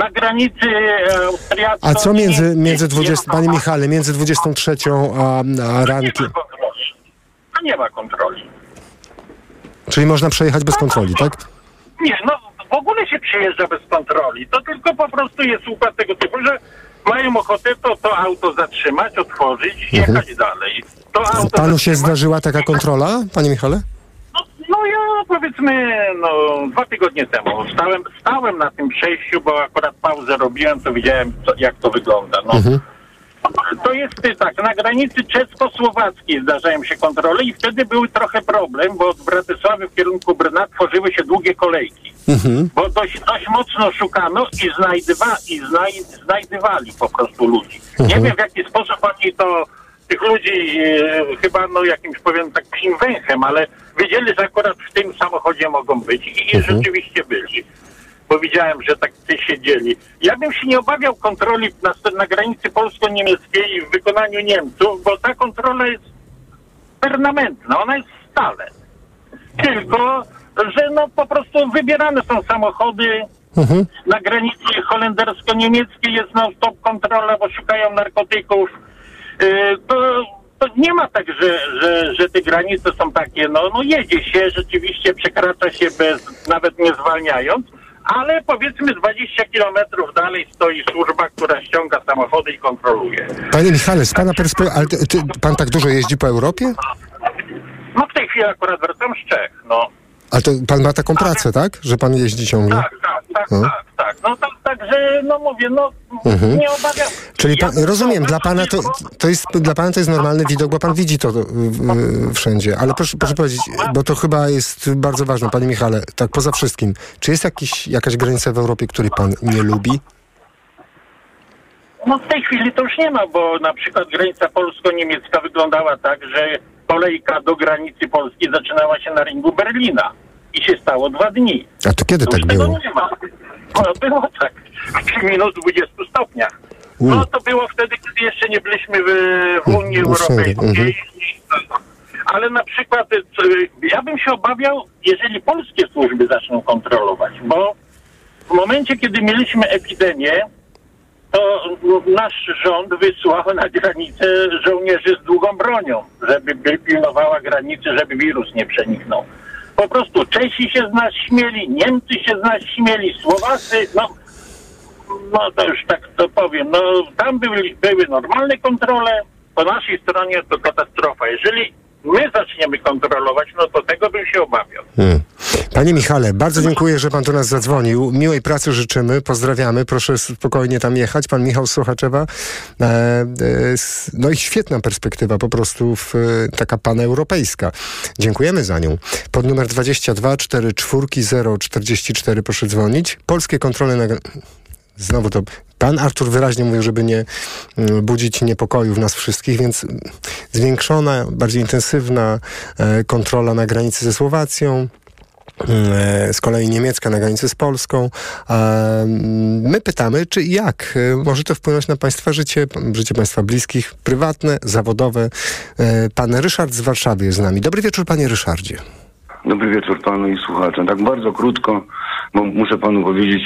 Speaker 9: Na granicy e, austriacko...
Speaker 5: a co między, między
Speaker 9: nie-
Speaker 5: 20,
Speaker 9: nie-
Speaker 5: panie Michale, między 23 a, a
Speaker 9: Nie
Speaker 5: rankiem?
Speaker 9: kontroli. To nie ma kontroli.
Speaker 5: Czyli można przejechać bez kontroli, tak?
Speaker 9: Nie, no w ogóle się przyjeżdża bez kontroli. To tylko po prostu jest układ tego typu, że mają ochotę to, to auto zatrzymać, otworzyć i jechać dalej. To auto
Speaker 5: Mhm. Panu się
Speaker 9: zatrzymać-
Speaker 5: zdarzyła taka kontrola, panie Michale?
Speaker 9: No, no ja powiedzmy, no dwa tygodnie temu stałem, stałem na tym przejściu, bo akurat pauzę robiłem, to widziałem co, jak to wygląda. No. To jest tak, na granicy czesko-słowackiej zdarzają się kontrole i wtedy był trochę problem, bo od Bratysławy w kierunku Brna tworzyły się długie kolejki. Bo dość, dość mocno szukano i, znajdywa, i znaj, znajdywali po prostu ludzi. Nie wiem w jaki sposób oni to tych ludzi e, chyba no jakimś powiem tak psim węchem, ale wiedzieli, że akurat w tym samochodzie mogą być i, i rzeczywiście byli. Bo widziałem, że tak ty siedzieli. Ja bym się nie obawiał kontroli na, na granicy polsko-niemieckiej w wykonaniu Niemców, bo ta kontrola jest permanentna, ona jest stale. Tylko, że no po prostu wybierane są samochody. Na granicy holendersko-niemieckiej jest non-stop kontrola, bo szukają narkotyków. Yy, to, to nie ma tak, że, że, że te granice są takie, no, no jedzie się, rzeczywiście przekracza się bez, nawet nie zwalniając, ale powiedzmy 20 kilometrów dalej stoi służba, która ściąga samochody i kontroluje.
Speaker 5: Panie Michale, z pana perspektywy, ale ty, ty, pan tak dużo jeździ po Europie?
Speaker 9: No w tej chwili akurat wracam z Czech, no.
Speaker 5: Ale to pan ma taką pracę, tak? Że pan jeździ ciągle?
Speaker 9: Tak, tak, tak,
Speaker 5: No.
Speaker 9: tak, tak. No tak, także, no mówię, no nie obawiam.
Speaker 5: Czyli pan,
Speaker 9: Ja
Speaker 5: rozumiem, dla pana to, to jest, dla pana to jest normalny widok, bo pan widzi to wszędzie. Ale proszę, proszę powiedzieć, bo to chyba jest bardzo ważne, panie Michale, tak poza wszystkim. Czy jest jakiś, jakaś granica w Europie, której pan nie lubi?
Speaker 9: No w tej chwili to już nie ma, bo na przykład granica polsko-niemiecka wyglądała tak, że kolejka do granicy Polski zaczynała się na ringu Berlina i się stało dwa dni.
Speaker 5: A to kiedy
Speaker 9: To
Speaker 5: tak
Speaker 9: już tego
Speaker 5: było?
Speaker 9: nie ma. No było tak, w minus 20 stopniach. No to było wtedy, kiedy jeszcze nie byliśmy w, w Unii Europejskiej. Ale na przykład y, co, ja bym się obawiał, jeżeli polskie służby zaczną kontrolować, bo w momencie, kiedy mieliśmy epidemię, to nasz rząd wysłał na granicę żołnierzy z długą bronią, żeby by- pilnowała granicy, żeby wirus nie przeniknął. Po prostu Czesi się z nas śmieli, Niemcy się z nas śmieli, Słowacy, no, no to już tak to powiem, no tam były, były normalne kontrole, po naszej stronie to katastrofa. Jeżeli my zaczniemy kontrolować, no to tego bym się obawiał.
Speaker 5: Hmm. Panie Michale, bardzo dziękuję, że pan do nas zadzwonił. Miłej pracy życzymy, pozdrawiamy. Proszę spokojnie tam jechać. Pan Michał Sochaczewa. E, e, no i świetna perspektywa, po prostu w, e, taka paneuropejska. Dziękujemy za nią. Pod numer 22 44 044 proszę dzwonić. Polskie kontrole na... Znowu to pan Artur wyraźnie mówił, żeby nie mm, budzić niepokoju w nas wszystkich, więc zwiększona, bardziej intensywna kontrola na granicy ze Słowacją. E, Z kolei niemiecka na granicy z Polską. E, My pytamy, czy i jak e, może to wpłynąć na Państwa życie, życie Państwa bliskich, prywatne, zawodowe. E, Pan Ryszard z Warszawy jest z nami. Dobry wieczór, Panie Ryszardzie.
Speaker 10: Dobry wieczór panu i słuchaczom. Tak bardzo krótko, bo muszę panu powiedzieć,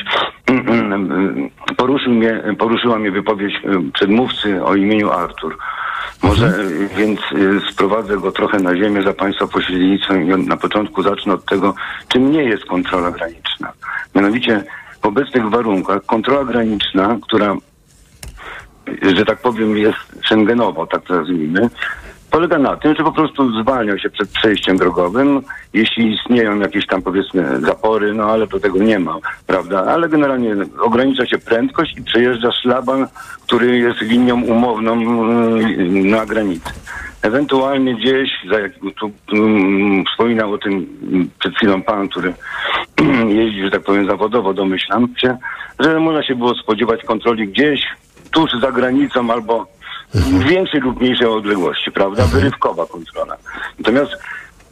Speaker 10: poruszył mnie, poruszyła mnie wypowiedź e, przedmówcy o imieniu Artur. Może e, więc e, sprowadzę go trochę na ziemię za państwa pośrednictwem i na początku zacznę od tego, czym nie jest kontrola graniczna. Mianowicie w obecnych warunkach kontrola graniczna, która że tak powiem, jest szengenowo, tak to nazwijmy, polega na tym, że po prostu zwalnia się przed przejściem drogowym, jeśli istnieją jakieś tam powiedzmy zapory, no ale to tego nie ma, prawda? Ale generalnie ogranicza się prędkość i przejeżdża szlaban, który jest linią umowną mm, na granicy. Ewentualnie gdzieś, za jak tu mm, wspominał o tym przed chwilą pan, który jeździ, że tak powiem, zawodowo, domyślam się, że można się było spodziewać kontroli gdzieś tuż za granicą albo w większej lub mniejszej odległości, prawda? Wyrywkowa kontrola. Natomiast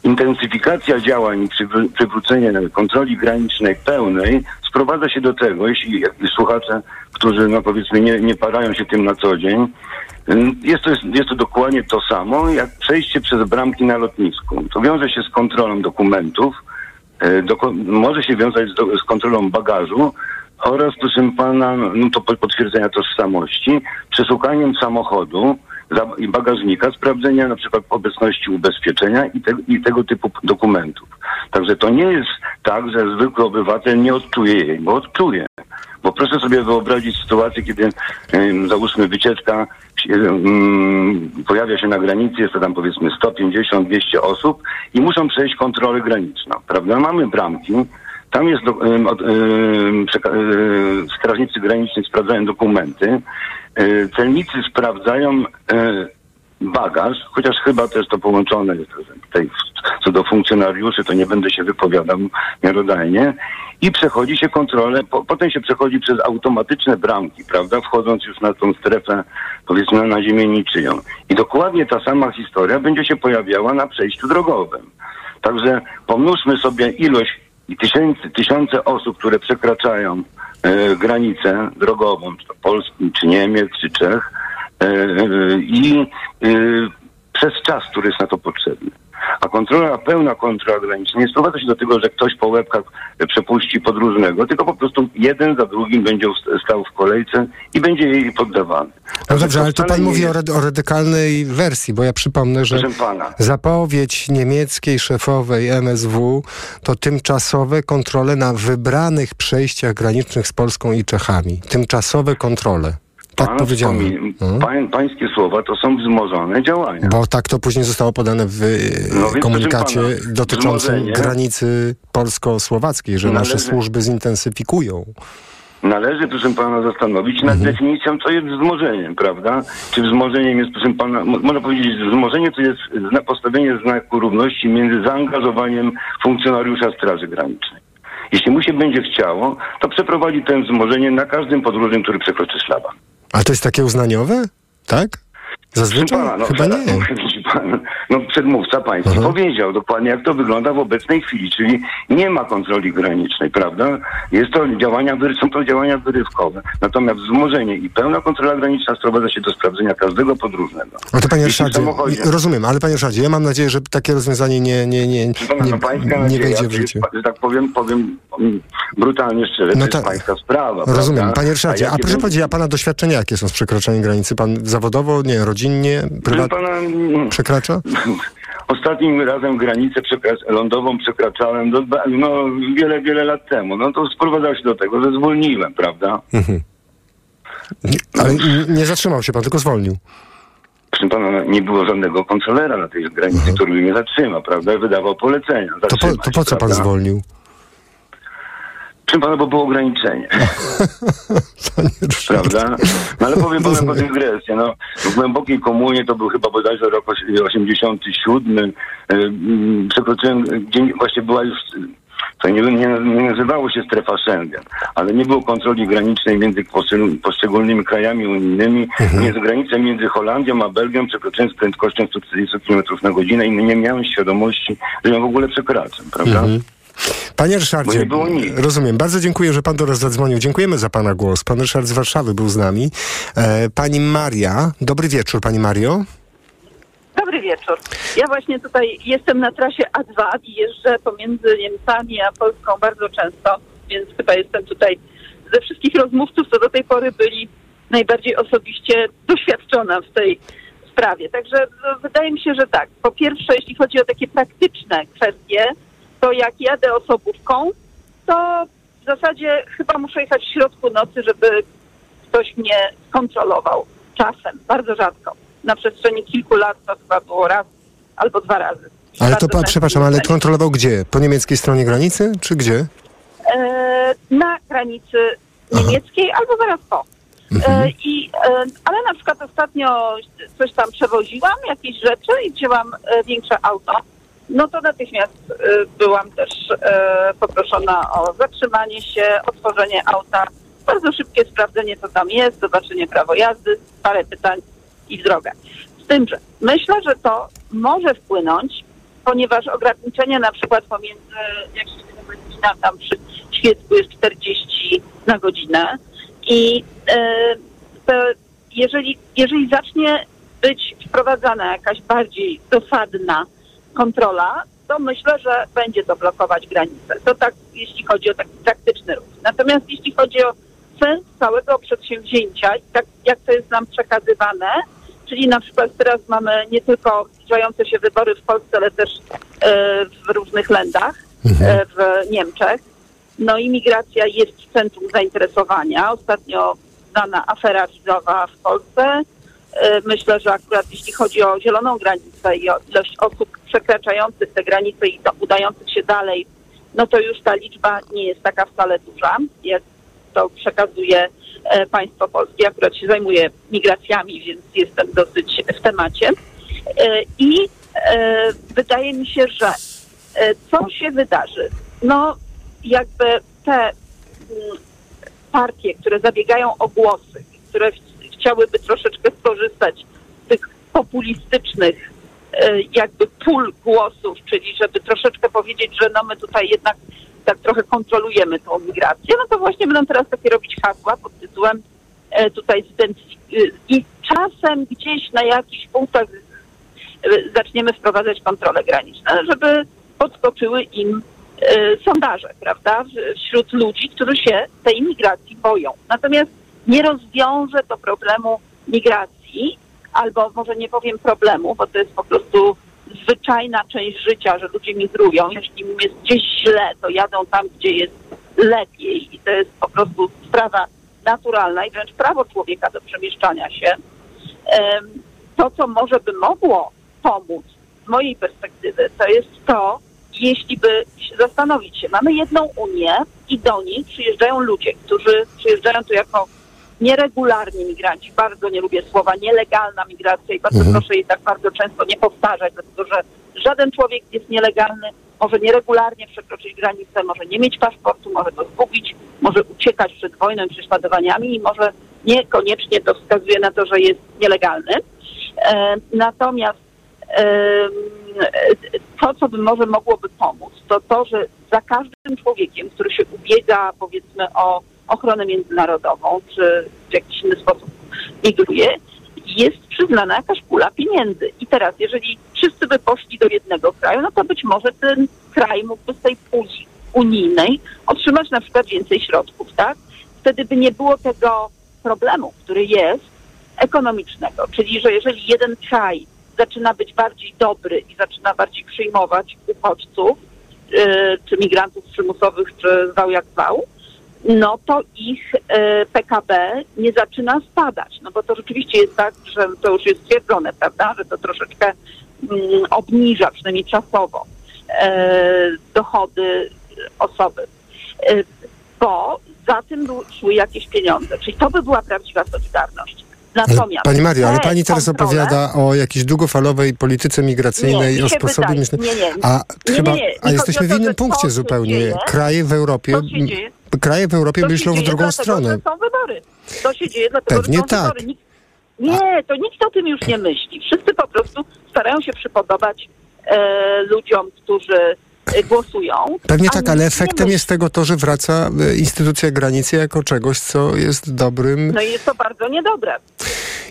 Speaker 10: intensyfikacja działań i przywr- przywrócenie kontroli granicznej pełnej sprowadza się do tego, jeśli słuchacze, którzy no powiedzmy nie, nie parają się tym na co dzień, jest to, jest to dokładnie to samo, jak przejście przez bramki na lotnisku. To wiąże się z kontrolą dokumentów, e, doko- może się wiązać z, do, z kontrolą bagażu oraz, proszę pana, no to po- potwierdzenia tożsamości, przeszukaniem samochodu i bagażnika, sprawdzenia na przykład obecności ubezpieczenia i, te, i tego typu dokumentów. Także to nie jest tak, że zwykły obywatel nie odczuje jej, bo odczuje. Bo proszę sobie wyobrazić sytuację, kiedy ym, załóżmy wycieczka ym, pojawia się na granicy, jest to tam powiedzmy 150-200 osób i muszą przejść kontrolę graniczną, prawda? Mamy bramki, tam jest do, ym, strażnicy graniczni sprawdzają dokumenty, y, celnicy sprawdzają y, bagaż, chociaż chyba też to połączone jest tutaj co do funkcjonariuszy, to nie będę się wypowiadał miarodajnie. I przechodzi się kontrolę, po, potem się przechodzi przez automatyczne bramki, prawda, wchodząc już na tą strefę, powiedzmy na ziemię niczyją. I dokładnie ta sama historia będzie się pojawiała na przejściu drogowym. Także pomnóżmy sobie ilość i tysięcy, tysiące osób, które przekraczają e, granicę drogową, czy to Polski, czy Niemiec, czy Czech, e, e, i e, przez czas, który jest na to potrzebny. A kontrola, pełna kontrola graniczna nie sprowadza się do tego, że ktoś po łebkach przepuści podróżnego, tylko po prostu jeden za drugim będzie stał w kolejce i będzie jej poddawany.
Speaker 5: No dobrze, ale
Speaker 10: wcale
Speaker 5: pan
Speaker 10: nie
Speaker 5: mówi o, o radykalnej wersji, bo ja przypomnę, że zapowiedź niemieckiej szefowej MSW to tymczasowe kontrole na wybranych przejściach granicznych z Polską i Czechami. Tymczasowe kontrole. Tak
Speaker 10: Pan
Speaker 5: powiedziałem.
Speaker 10: wspomin-
Speaker 5: No.
Speaker 10: Pań, pańskie słowa to są wzmożone działania.
Speaker 5: Bo tak to później zostało podane w
Speaker 10: No więc,
Speaker 5: komunikacie
Speaker 10: pana,
Speaker 5: dotyczącym
Speaker 10: wzmożenie-
Speaker 5: granicy polsko-słowackiej, że nasze
Speaker 10: Należy-
Speaker 5: służby zintensyfikują.
Speaker 10: Należy, proszę pana, zastanowić nad
Speaker 5: Mhm.
Speaker 10: definicją, co jest wzmożeniem, prawda? Czy wzmożeniem jest, proszę pana, mo- można powiedzieć, że wzmożenie to jest postawienie znaku równości między zaangażowaniem funkcjonariusza Straży Granicznej. Jeśli mu się będzie chciało, to przeprowadzi to wzmożenie na każdym podróżnym, który przekroczy szlaban.
Speaker 5: Ale to jest takie uznaniowe? Tak? Zazwyczaj?
Speaker 10: Pana, no,
Speaker 5: Chyba nie.
Speaker 10: pan, no przedmówca pański
Speaker 5: Aha.
Speaker 10: powiedział dokładnie, jak to wygląda w obecnej chwili, czyli nie ma kontroli granicznej, prawda? Jest to działania, są to działania wyrywkowe. Natomiast wzmożenie i pełna kontrola graniczna sprowadza się do sprawdzenia każdego podróżnego.
Speaker 5: No to panie Ryszardzie, rozumiem, ale panie Ryszardzie, ja mam nadzieję, że takie rozwiązanie nie, nie, nie, nie,
Speaker 10: no
Speaker 5: nie
Speaker 10: nadzieja,
Speaker 5: wejdzie w życie.
Speaker 10: że tak powiem, powiem mm, brutalnie szczerze,
Speaker 5: No
Speaker 10: to jest pańska sprawa.
Speaker 5: Rozumiem.
Speaker 10: prawda?
Speaker 5: Panie Ryszardzie, a
Speaker 10: jakie
Speaker 5: proszę
Speaker 10: bym-
Speaker 5: powiedzieć, a pana doświadczenia jakie są z przekroczeniem granicy? Pan zawodowo, nie, rodzinnie, prywatnie
Speaker 10: pana,
Speaker 5: przekracza?
Speaker 10: Ostatnim razem granicę lądową przekraczałem do, no, wiele, wiele lat temu. No to sprowadzało się do tego, że zwolniłem, prawda?
Speaker 5: Ale n- nie zatrzymał się pan, tylko zwolnił.
Speaker 10: Proszę pana, no, nie było żadnego kontrolera na tej granicy, który by mnie zatrzymał, prawda? Wydawał polecenia.
Speaker 5: Mhm. To po, to po co pan
Speaker 10: prawda?
Speaker 5: zwolnił?
Speaker 10: Proszę pana, bo było ograniczenie,
Speaker 5: Ryszardzie.
Speaker 10: prawda? No ale powiem panu po dygresję, no. W głębokiej komunie to był chyba bodajże rok osi- 87. e, mm, Przekroczyłem, gdzie właśnie była już to nie, nie, nie nazywało się strefa Schengen, ale nie było kontroli granicznej między poszczegól- poszczególnymi krajami unijnymi,
Speaker 5: Mhm.
Speaker 10: między granicą między Holandią a Belgią przekroczyłem z prędkością 140 km na godzinę i nie miałem świadomości, że ją w ogóle przekraczam, prawda?
Speaker 5: Mhm. Panie Ryszardzie,
Speaker 10: nie było nic.
Speaker 5: rozumiem. Bardzo dziękuję, że pan do nas zadzwonił. Dziękujemy za pana głos. Pan Ryszard z Warszawy był z nami. E, pani Maria. Dobry wieczór, pani Mario.
Speaker 11: Dobry wieczór. Ja właśnie tutaj jestem na trasie A2 i jeżdżę pomiędzy Niemcami a Polską bardzo często, więc chyba jestem tutaj ze wszystkich rozmówców, co do tej pory byli najbardziej osobiście doświadczona w tej sprawie. Także no, wydaje mi się, że tak. Po pierwsze, jeśli chodzi o takie praktyczne kwestie, to jak jadę osobówką, to w zasadzie chyba muszę jechać w środku nocy, żeby ktoś mnie skontrolował. Czasem, bardzo rzadko. Na przestrzeni kilku lat to chyba było raz albo dwa razy.
Speaker 5: Ale
Speaker 11: Bardzo
Speaker 5: to, pa, przepraszam, ale kontrolował gdzie? Po niemieckiej stronie granicy, czy gdzie?
Speaker 11: e, na granicy niemieckiej albo zaraz po. E, i, e, ale na przykład ostatnio coś tam przewoziłam, jakieś rzeczy i wzięłam e, większe auto. No to natychmiast e, byłam też e, poproszona o zatrzymanie się, otworzenie auta, bardzo szybkie sprawdzenie, co tam jest, zobaczenie prawo jazdy, parę pytań i w drogę. Z tym, że myślę, że to może wpłynąć ponieważ ograniczenia na przykład pomiędzy, jak się spina, tam przy Świecku jest 40 na godzinę i to jeżeli, jeżeli zacznie być wprowadzana jakaś bardziej dosadna kontrola, to myślę, że będzie to blokować granice. To tak, jeśli chodzi o taki praktyczny ruch. Natomiast jeśli chodzi o sens całego przedsięwzięcia i tak jak to jest nam przekazywane, czyli na przykład teraz mamy nie tylko zbliżające się wybory w Polsce, ale też e, w różnych landach, e, w Niemczech. No imigracja jest w centrum zainteresowania. Ostatnio znana afera wizowa w Polsce. E, Myślę, że akurat jeśli chodzi o zieloną granicę i o ilość osób przekraczających te granice i udających się dalej, no to już ta liczba nie jest taka wcale duża, jak to przekazuje e, państwo polskie. Akurat się zajmuję migracjami, więc jestem dosyć w temacie. E, I wydaje mi się, że co się wydarzy? No jakby te mm, partie, które zabiegają o głosy, które chciałyby troszeczkę skorzystać z tych populistycznych e, jakby pól głosów, czyli żeby troszeczkę powiedzieć, że no my tutaj jednak tak trochę kontrolujemy tą migrację, no to właśnie będą teraz takie robić hasła pod tytułem e, tutaj e, i czasem gdzieś na jakichś punktach zaczniemy wprowadzać kontrole graniczne, żeby podskoczyły im sondaże, prawda, wśród ludzi, którzy się tej migracji boją. Natomiast nie rozwiąże to problemu migracji, albo może nie powiem problemu, bo to jest po prostu zwyczajna część życia, że ludzie migrują. Jeśli im jest gdzieś źle, to jadą tam, gdzie jest lepiej i to jest po prostu sprawa naturalna i wręcz prawo człowieka do przemieszczania się. To, co może by mogło pomóc z mojej perspektywy, to jest to, jeśli by zastanowić się, mamy jedną Unię i do niej przyjeżdżają ludzie, którzy przyjeżdżają tu jako nieregularni migranci. Bardzo nie lubię słowa nielegalna migracja i bardzo proszę jej tak bardzo często nie powtarzać, dlatego że żaden człowiek jest nielegalny, może nieregularnie przekroczyć granicę, może nie mieć paszportu, może go zgubić, może uciekać przed wojną i prześladowaniami i może niekoniecznie to wskazuje na to, że jest nielegalny. E, natomiast em, to, co by może mogłoby pomóc, to to, że za każdym człowiekiem, który się ubiega, powiedzmy, o ochronę międzynarodową, czy w jakiś inny sposób migruje, jest przyznana jakaś pula pieniędzy. I teraz, jeżeli wszyscy by poszli do jednego kraju, no to być może ten kraj mógłby z tej puli unijnej otrzymać na przykład więcej środków, tak? Wtedy by nie było tego problemu, który jest ekonomicznego. Czyli, że jeżeli jeden kraj zaczyna być bardziej dobry i zaczyna bardziej przyjmować uchodźców, yy, czy migrantów przymusowych, czy zwał jak zwał, no to ich e, PKB nie zaczyna spadać. No bo to rzeczywiście jest tak, że to już jest stwierdzone, prawda, że to troszeczkę mm, obniża, przynajmniej czasowo, e, dochody osoby. E, bo za tym szły jakieś pieniądze. Czyli to by była prawdziwa solidarność. Natomiast
Speaker 5: pani Mario, ale pani teraz
Speaker 11: kontrole-
Speaker 5: opowiada o jakiejś długofalowej polityce migracyjnej
Speaker 11: Nie,
Speaker 5: o sposobie myślenia.
Speaker 11: nie, nie.
Speaker 5: A
Speaker 11: Nie,
Speaker 5: chyba,
Speaker 11: nie, nie.
Speaker 5: a jesteśmy w innym punkcie zupełnie.
Speaker 11: dzieje.
Speaker 5: Kraje w Europie, kraje w Europie myślą w drugą
Speaker 11: dlatego,
Speaker 5: stronę.
Speaker 11: Są wybory. To się dzieje dlatego,
Speaker 5: Pewnie
Speaker 11: że są
Speaker 5: tak.
Speaker 11: wybory. Nikt, nie, to nikt o tym już nie myśli. Wszyscy po prostu starają się przypodobać e, ludziom, którzy głosują.
Speaker 5: Pewnie tak, ale efektem jest tego to, że wraca e, instytucja granicy jako czegoś, co jest dobrym.
Speaker 11: No i jest to bardzo niedobre.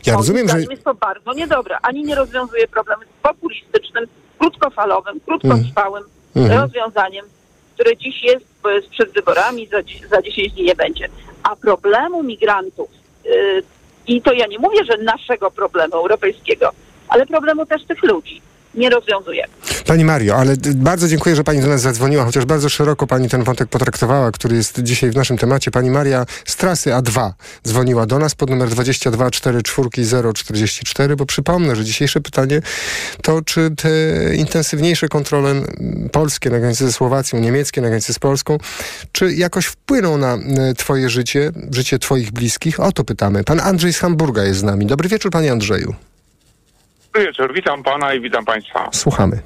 Speaker 5: Ja
Speaker 11: Moim
Speaker 5: rozumiem, że
Speaker 11: jest to bardzo niedobre. Ani nie rozwiązuje problemu z populistycznym, krótkofalowym, krótkotrwałym
Speaker 5: Mhm.
Speaker 11: rozwiązaniem, które dziś jest, bo jest przed wyborami, za, za 10 dni nie będzie. A problemu migrantów, yy, i to ja nie mówię, że naszego problemu europejskiego, ale problemu też tych ludzi nie rozwiązuje.
Speaker 5: Pani Mario, ale bardzo dziękuję, że Pani do nas zadzwoniła, chociaż bardzo szeroko Pani ten wątek potraktowała, który jest dzisiaj w naszym temacie. Pani Maria z trasy A2 dzwoniła do nas pod numer 22 44 044, bo przypomnę, że dzisiejsze pytanie to, czy te intensywniejsze kontrole polskie na granicy ze Słowacją, niemieckie na granicy z Polską, czy jakoś wpłyną na Twoje życie, życie Twoich bliskich? O to pytamy. Pan Andrzej z Hamburga jest z nami. Dobry wieczór, Panie Andrzeju.
Speaker 12: Dobry wieczór, witam pana i witam państwa.
Speaker 5: Słuchamy.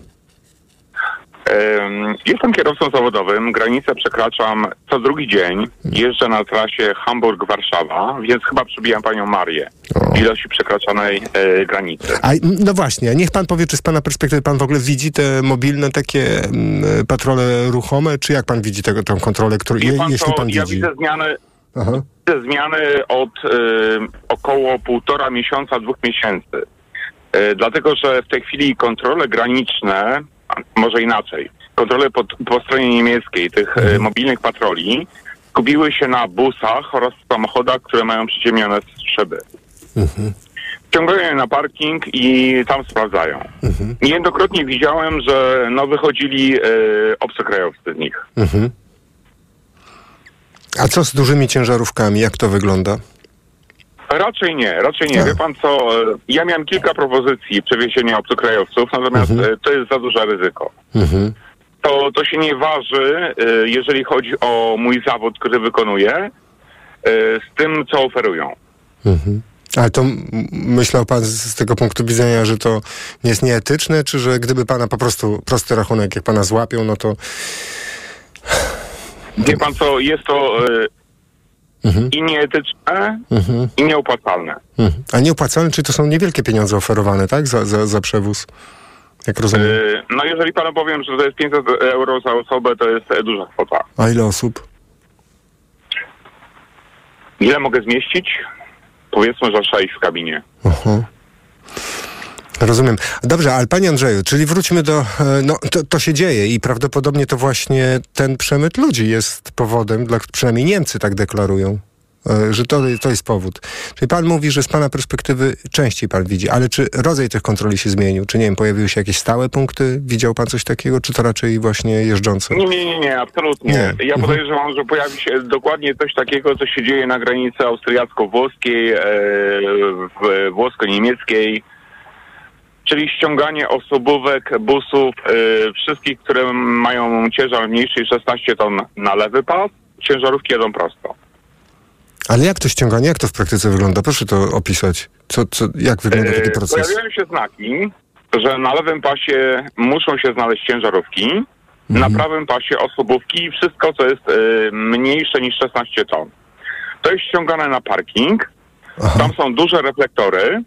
Speaker 12: Em, Jestem kierowcą zawodowym, granicę przekraczam co drugi dzień. Jeżdżę na trasie Hamburg-Warszawa, więc chyba przebijam panią Marię w ilości przekraczanej e, granicy.
Speaker 5: A, no właśnie, niech pan powie, czy z pana perspektywy pan w ogóle widzi te mobilne takie mm, patrole ruchome, czy jak pan widzi tego, tę kontrolę, którą, je,
Speaker 12: pan
Speaker 5: jeśli pan
Speaker 12: ja
Speaker 5: widzi?
Speaker 12: widzę zmiany,
Speaker 5: Aha.
Speaker 12: widzę zmiany od e, około półtora miesiąca, dwóch miesięcy. E, dlatego, że w tej chwili kontrole graniczne, może inaczej, kontrole po, po stronie niemieckiej tych e, mobilnych patroli skupiły się na busach oraz samochodach, które mają przyciemnione szyby. Ciągają je na parking i tam sprawdzają. Niejednokrotnie widziałem, że no, wychodzili e, obcokrajowcy z nich.
Speaker 5: Mhm. A co z dużymi ciężarówkami? Jak to wygląda?
Speaker 12: Raczej nie, raczej nie. Wie pan co, e, ja miałem kilka propozycji przewiezienia obcokrajowców, natomiast e, to jest za duże ryzyko.
Speaker 5: Mhm.
Speaker 12: To, to się nie waży, e, jeżeli chodzi o mój zawód, który wykonuję, z tym, co oferują.
Speaker 5: Mhm. Ale to myślał pan z, tego punktu widzenia, że to nie jest nieetyczne, czy że gdyby pana po prostu prosty rachunek, jak pana złapią, no to...
Speaker 12: Wie pan co, jest to
Speaker 5: Mhm.
Speaker 12: i nieetyczne,
Speaker 5: Mhm.
Speaker 12: i nieopłacalne.
Speaker 5: Mhm. A nieopłacalne, czy to są niewielkie pieniądze oferowane, tak? Za, za, za przewóz? Jak rozumiem.
Speaker 12: E, No jeżeli panu powiem, że to jest 500 euro za osobę, to jest e, duża kwota.
Speaker 5: A ile osób?
Speaker 12: Ile mogę zmieścić? Powiedzmy, że sześć w kabinie.
Speaker 5: Aha. Rozumiem. Dobrze, ale panie Andrzeju, czyli wróćmy do... e, No, to, to się dzieje i prawdopodobnie to właśnie ten przemyt ludzi jest powodem, dla przynajmniej Niemcy tak deklarują, e, że to, to jest powód. Czyli pan mówi, że z pana perspektywy częściej pan widzi, ale czy rodzaj tych kontroli się zmienił? Czy nie wiem, pojawiły się jakieś stałe punkty? Widział pan coś takiego, czy to raczej właśnie jeżdżące?
Speaker 12: Nie, nie, nie, nie, absolutnie.
Speaker 5: Nie.
Speaker 12: Ja
Speaker 5: Mhm.
Speaker 12: podejrzewam, że pojawi się dokładnie coś takiego, co się dzieje na granicy austriacko-włoskiej, e, w- włosko-niemieckiej, czyli ściąganie osobówek, busów, e, wszystkich, które mają ciężar mniejszy niż 16 ton na lewy pas, ciężarówki jedą prosto.
Speaker 5: Ale jak to ściąganie, jak to w praktyce wygląda? Proszę to opisać. Co, co, jak wygląda taki
Speaker 12: E,
Speaker 5: proces?
Speaker 12: Pojawiają się znaki, że na lewym pasie muszą się znaleźć ciężarówki,
Speaker 5: Mhm.
Speaker 12: na prawym pasie osobówki i wszystko, co jest e, mniejsze niż 16 ton. To jest ściągane na parking, tam są duże reflektory,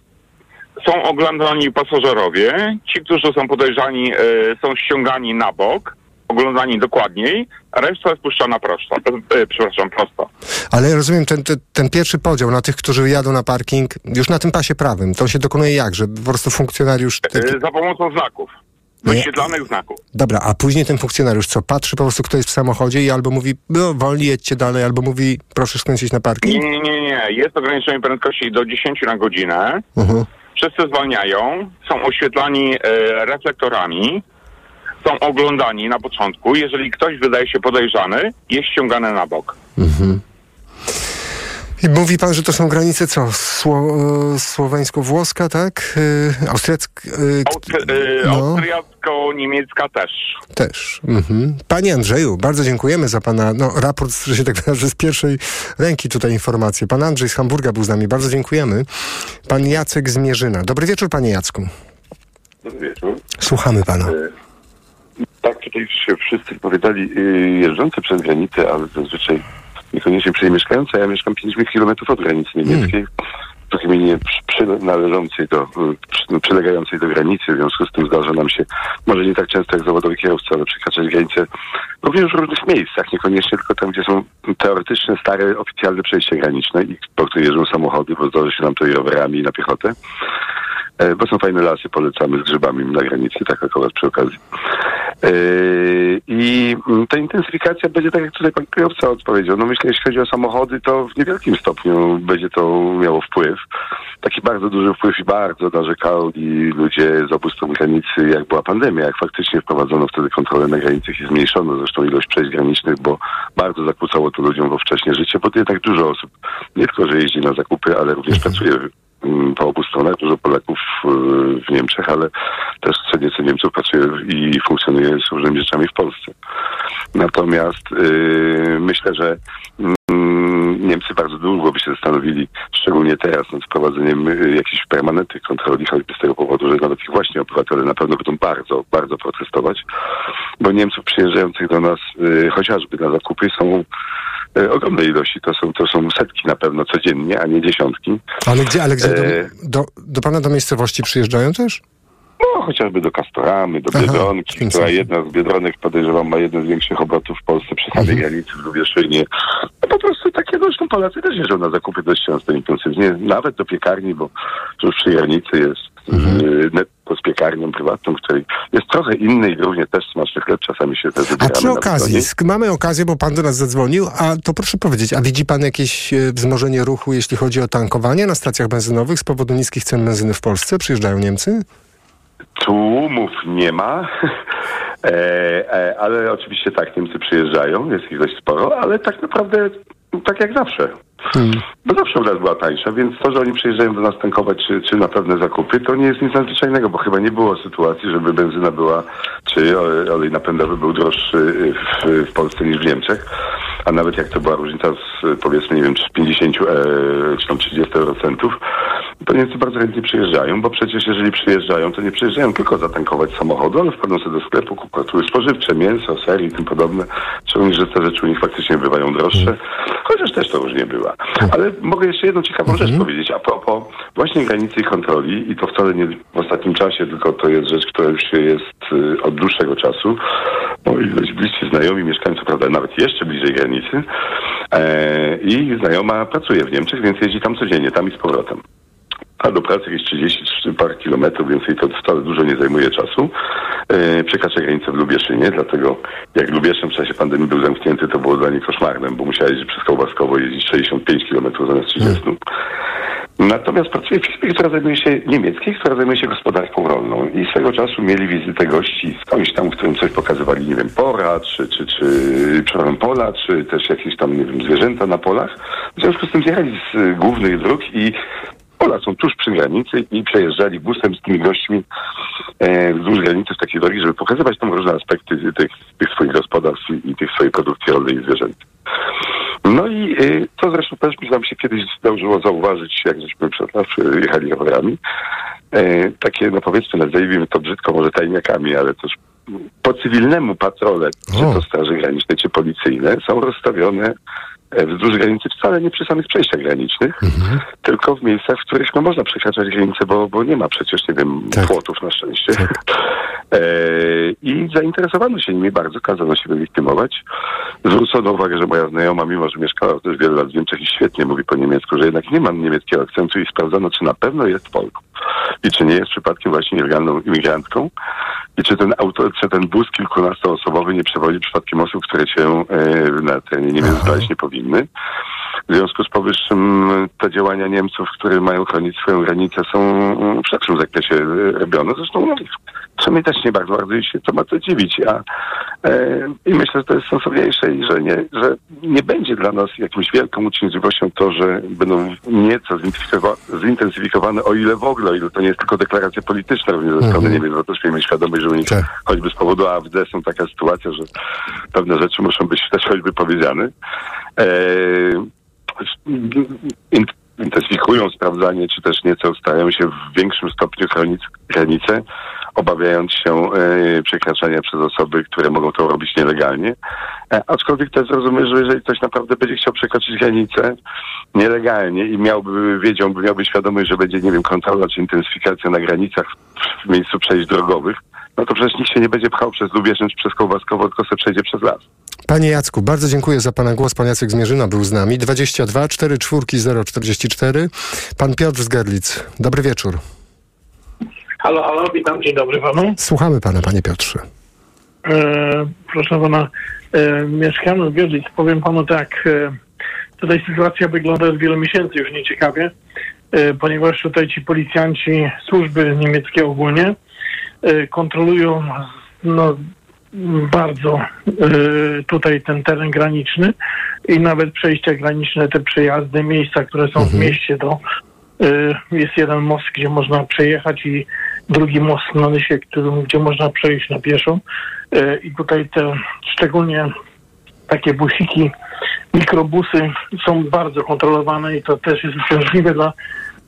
Speaker 12: są oglądani pasażerowie, ci, którzy są podejrzani, e, są ściągani na bok, oglądani dokładniej, a reszta jest puszczana prosto, e, przepraszam, prosto.
Speaker 5: Ale rozumiem ten, ten, ten pierwszy podział na tych, którzy jadą na parking, już na tym pasie prawym, to się dokonuje jak? Że po prostu funkcjonariusz... Taki...
Speaker 12: E, za pomocą znaków,
Speaker 5: Nie.
Speaker 12: wyświetlanych znaków.
Speaker 5: Dobra, a później ten funkcjonariusz co? Patrzy po prostu, kto jest w samochodzie i albo mówi, no wolniej jedźcie dalej, albo mówi, proszę skręcić na
Speaker 12: Nie,
Speaker 5: parking?
Speaker 12: nie, nie, nie. Jest ograniczenie prędkości do 10 na godzinę.
Speaker 5: Mhm.
Speaker 12: Wszyscy zwalniają, są oświetlani e, reflektorami, są oglądani na początku. Jeżeli ktoś wydaje się podejrzany, jest ściągany na bok.
Speaker 5: Mhm. I mówi pan, że to są granice co? Sło, e, słoweńsko-włoska, tak? Austriacka? E,
Speaker 12: Austry- e,
Speaker 5: no.
Speaker 12: Austriacko-niemiecka też.
Speaker 5: Też. Mhm. Panie Andrzeju, bardzo dziękujemy za pana no, raport, że się tak wyrażę, z pierwszej ręki tutaj informacje. Pan Andrzej z Hamburga był z nami. Bardzo dziękujemy. Pan Jacek z Mierzyna. Dobry wieczór, panie Jacku.
Speaker 13: Dobry wieczór.
Speaker 5: Słuchamy pana.
Speaker 13: Tak, tutaj się wszyscy y, jeżdżący przez granicę, ale zazwyczaj niekoniecznie przemieszkający. Ja mieszkam 5 kilometrów od granicy niemieckiej, w gminie przy- przynależącej do, przy, przylegającej do granicy. W związku z tym zdarza nam się, może nie tak często jak zawodowy kierowca, ale przekraczać granicę również w różnych miejscach, niekoniecznie tylko tam, gdzie są teoretyczne, stare, oficjalne przejścia graniczne i po których jeżdżą samochody, bo zdarzy się nam to i rowerami, i na piechotę. E, Bo są fajne lasy, polecamy z grzybami na granicy, tak akurat przy okazji. E, I ta intensyfikacja będzie tak, jak tutaj pan kierowca odpowiedział. No myślę, jeśli chodzi o samochody, to w niewielkim stopniu będzie to miało wpływ. Taki bardzo duży wpływ i bardzo narzekali ludzie z obu stron granicy, jak była pandemia, jak faktycznie wprowadzono wtedy kontrolę na granicach i zmniejszono zresztą ilość przejść granicznych, bo bardzo zakłócało to ludziom we wcześnie życie, bo jednak dużo osób nie tylko, że jeździ na zakupy, ale również pracuje po obu stronach, dużo Polaków y, w Niemczech, ale też nieco Niemców pracuje i funkcjonuje z różnymi rzeczami w Polsce. Natomiast y, myślę, że mm, nie Niemcy bardzo długo by się zastanowili, szczególnie teraz, nad wprowadzeniem y, jakichś permanentnych kontroli, choćby z tego powodu, że nawet ich właśnie obywatele na pewno będą bardzo, bardzo protestować, bo Niemców przyjeżdżających do nas y, chociażby na zakupy są y, ogromne ilości. To są, to są setki na pewno codziennie, a nie dziesiątki.
Speaker 5: Ale gdzie, ale gdzie do,
Speaker 13: E,
Speaker 5: do, do pana do miejscowości przyjeżdżają też?
Speaker 13: No, chociażby do Kastoramy, do Biedronki, która jedna z Biedronek podejrzewam ma jeden z większych obrotów w Polsce przy samej granicy w Lubieszynie. No po prostu takie, zresztą Polacy też jeżdżą na zakupy dość często intensywnie, nawet do piekarni, bo już przy granicy jest y, netto z piekarnią prywatną, której jest trochę inny i równie też smaczny chleb, czasami się też
Speaker 5: A przy okazji, mamy okazję, bo pan do nas zadzwonił, a to proszę powiedzieć, a widzi pan jakieś e, wzmożenie ruchu, jeśli chodzi o tankowanie na stacjach benzynowych z powodu niskich cen benzyny w Polsce? Przyjeżdżają Niemcy?
Speaker 13: Tłumów nie ma, e, e, ale oczywiście tak, Niemcy przyjeżdżają, jest ich dość sporo, ale tak naprawdę tak jak zawsze. Bo zawsze u nas była tańsza, więc to, że oni przyjeżdżają do nas tankować czy, czy na pewne zakupy, to nie jest nic nadzwyczajnego, bo chyba nie było sytuacji, żeby benzyna była, czy olej, napędowy był droższy w, w Polsce niż w Niemczech. A nawet jak to była różnica z powiedzmy, nie wiem, czy 50 e, czy tam 30 eurocentów, to Niemcy bardzo chętnie przyjeżdżają, bo przecież jeżeli przyjeżdżają, to nie przyjeżdżają tylko zatankować samochodu, ale wchodzą sobie do sklepu, kupują spożywcze, mięso, ser i tym podobne. Szczególnie, że te rzeczy u nich faktycznie bywają droższe, chociaż też to różnie bywa. Ale mogę jeszcze jedną ciekawą rzecz powiedzieć a propos właśnie granicy i kontroli i to wcale nie w ostatnim czasie, tylko to jest rzecz, która już jest y, od dłuższego czasu. Moi dość bliscy znajomi mieszkają co prawda nawet jeszcze bliżej granicy e, i znajoma pracuje w Niemczech, więc jeździ tam codziennie, tam i z powrotem. A do pracy jakieś 30 czy parę kilometrów, więc jej to wcale dużo nie zajmuje czasu. E, przekracza granicę w Lubieszynie, dlatego jak Lubieszyn w czasie pandemii był zamknięty, to było dla niej koszmarnym, bo musiała jeździć przez Kołbaskowo, jeździć 65 kilometrów zamiast 30. Natomiast pracuje w firmie, która zajmuje się niemieckiej, która zajmuje się gospodarką rolną. I swego czasu mieli wizytę gości skądś tam, w którym coś pokazywali, nie wiem, pora, czy, czy, czy przepraszam, pola, czy też jakieś tam, nie wiem, zwierzęta na polach. W związku z tym zjechali z y, głównych dróg i pola są tuż przy granicy i przejeżdżali busem z tymi gośćmi e, wzdłuż granicy w takiej drogi, żeby pokazywać tam różne aspekty tych, tych swoich gospodarstw i, i tych swojej produkcji rolnej i zwierzęcej. No i y, to zresztą też mi nam się kiedyś zdążyło zauważyć, jak żeśmy przed lat y, jechali rowerami. E, takie, no powiedzmy, nazwijmy to brzydko, może tajniakami, ale też po cywilnemu patrole, czy to straży granicznej, czy policyjne, są rozstawione e, wzdłuż granicy wcale nie przy samych przejściach granicznych, tylko w miejscach, w których no, można przekraczać granicę, bo, bo nie ma przecież, nie wiem, płotów na szczęście. E, I zainteresowano się nimi bardzo, kazano się wylegitymować. Zwrócono uwagę, że moja znajoma, mimo że mieszkała też wiele lat w Niemczech i świetnie mówi po niemiecku, że jednak nie ma niemieckiego akcentu i sprawdzano, czy na pewno jest Polką. I czy nie jest przypadkiem właśnie nielegalną imigrantką. I czy ten auto, czy ten bus kilkunastoosobowy nie przewozi przypadkiem osób, które się e, na terenie Niemiec znaleźć nie powinny. W związku z powyższym te działania Niemców, które mają chronić swoją granicę, są mm, w szerszym zakresie e, robione. Zresztą no, co mnie też nie bardzo, bardzo się to ma co dziwić. A, e, I myślę, że to jest sensowniejsze i że nie, że nie będzie dla nas jakąś wielką uczciwością to, że będą nieco zintensyfikowa- zintensyfikowane, o ile w ogóle, o ile to nie jest tylko deklaracja polityczna również ze strony Niemiec, bo też miejmy świadomość, że u nich choćby z powodu AfD są taka sytuacja, że pewne rzeczy muszą być też choćby powiedziane. E, in- intensyfikują sprawdzanie, czy też nieco starają się w większym stopniu chronić granice, obawiając się e, przekraczania przez osoby, które mogą to robić nielegalnie. E, aczkolwiek też rozumiem, że jeżeli ktoś naprawdę będzie chciał przekroczyć granicę nielegalnie i miałby, wiedziałby, miałby świadomość, że będzie, nie wiem, kontrola czy intensyfikacja na granicach w miejscu przejść drogowych, no to przecież nikt się nie będzie pchał przez Lubieszyn czy przez Kołbaskowo, tylko se przejdzie przez las.
Speaker 5: Panie Jacku, bardzo dziękuję za Pana głos. Pan Jacek Zmierzyna był z nami. 22 4 4 044. Pan Piotr z Gerlic. Dobry wieczór.
Speaker 14: Halo, halo, witam, dzień dobry panu.
Speaker 5: Słuchamy Pana, Panie Piotrze.
Speaker 14: E, proszę pana, e, mieszkamy w Wiedlic. Powiem panu tak, e, tutaj sytuacja wygląda od wielu miesięcy już nieciekawie, e, ponieważ tutaj ci policjanci, służby niemieckie ogólnie e, kontrolują no, bardzo e, tutaj ten teren graniczny i nawet przejścia graniczne, te przejazdy, miejsca, które są w mieście, to e, jest jeden most, gdzie można przejechać i drugi most na Nysie, którym, gdzie można przejść na pieszo. E, I tutaj te szczególnie takie busiki mikrobusy są bardzo kontrolowane i to też jest uciążliwe dla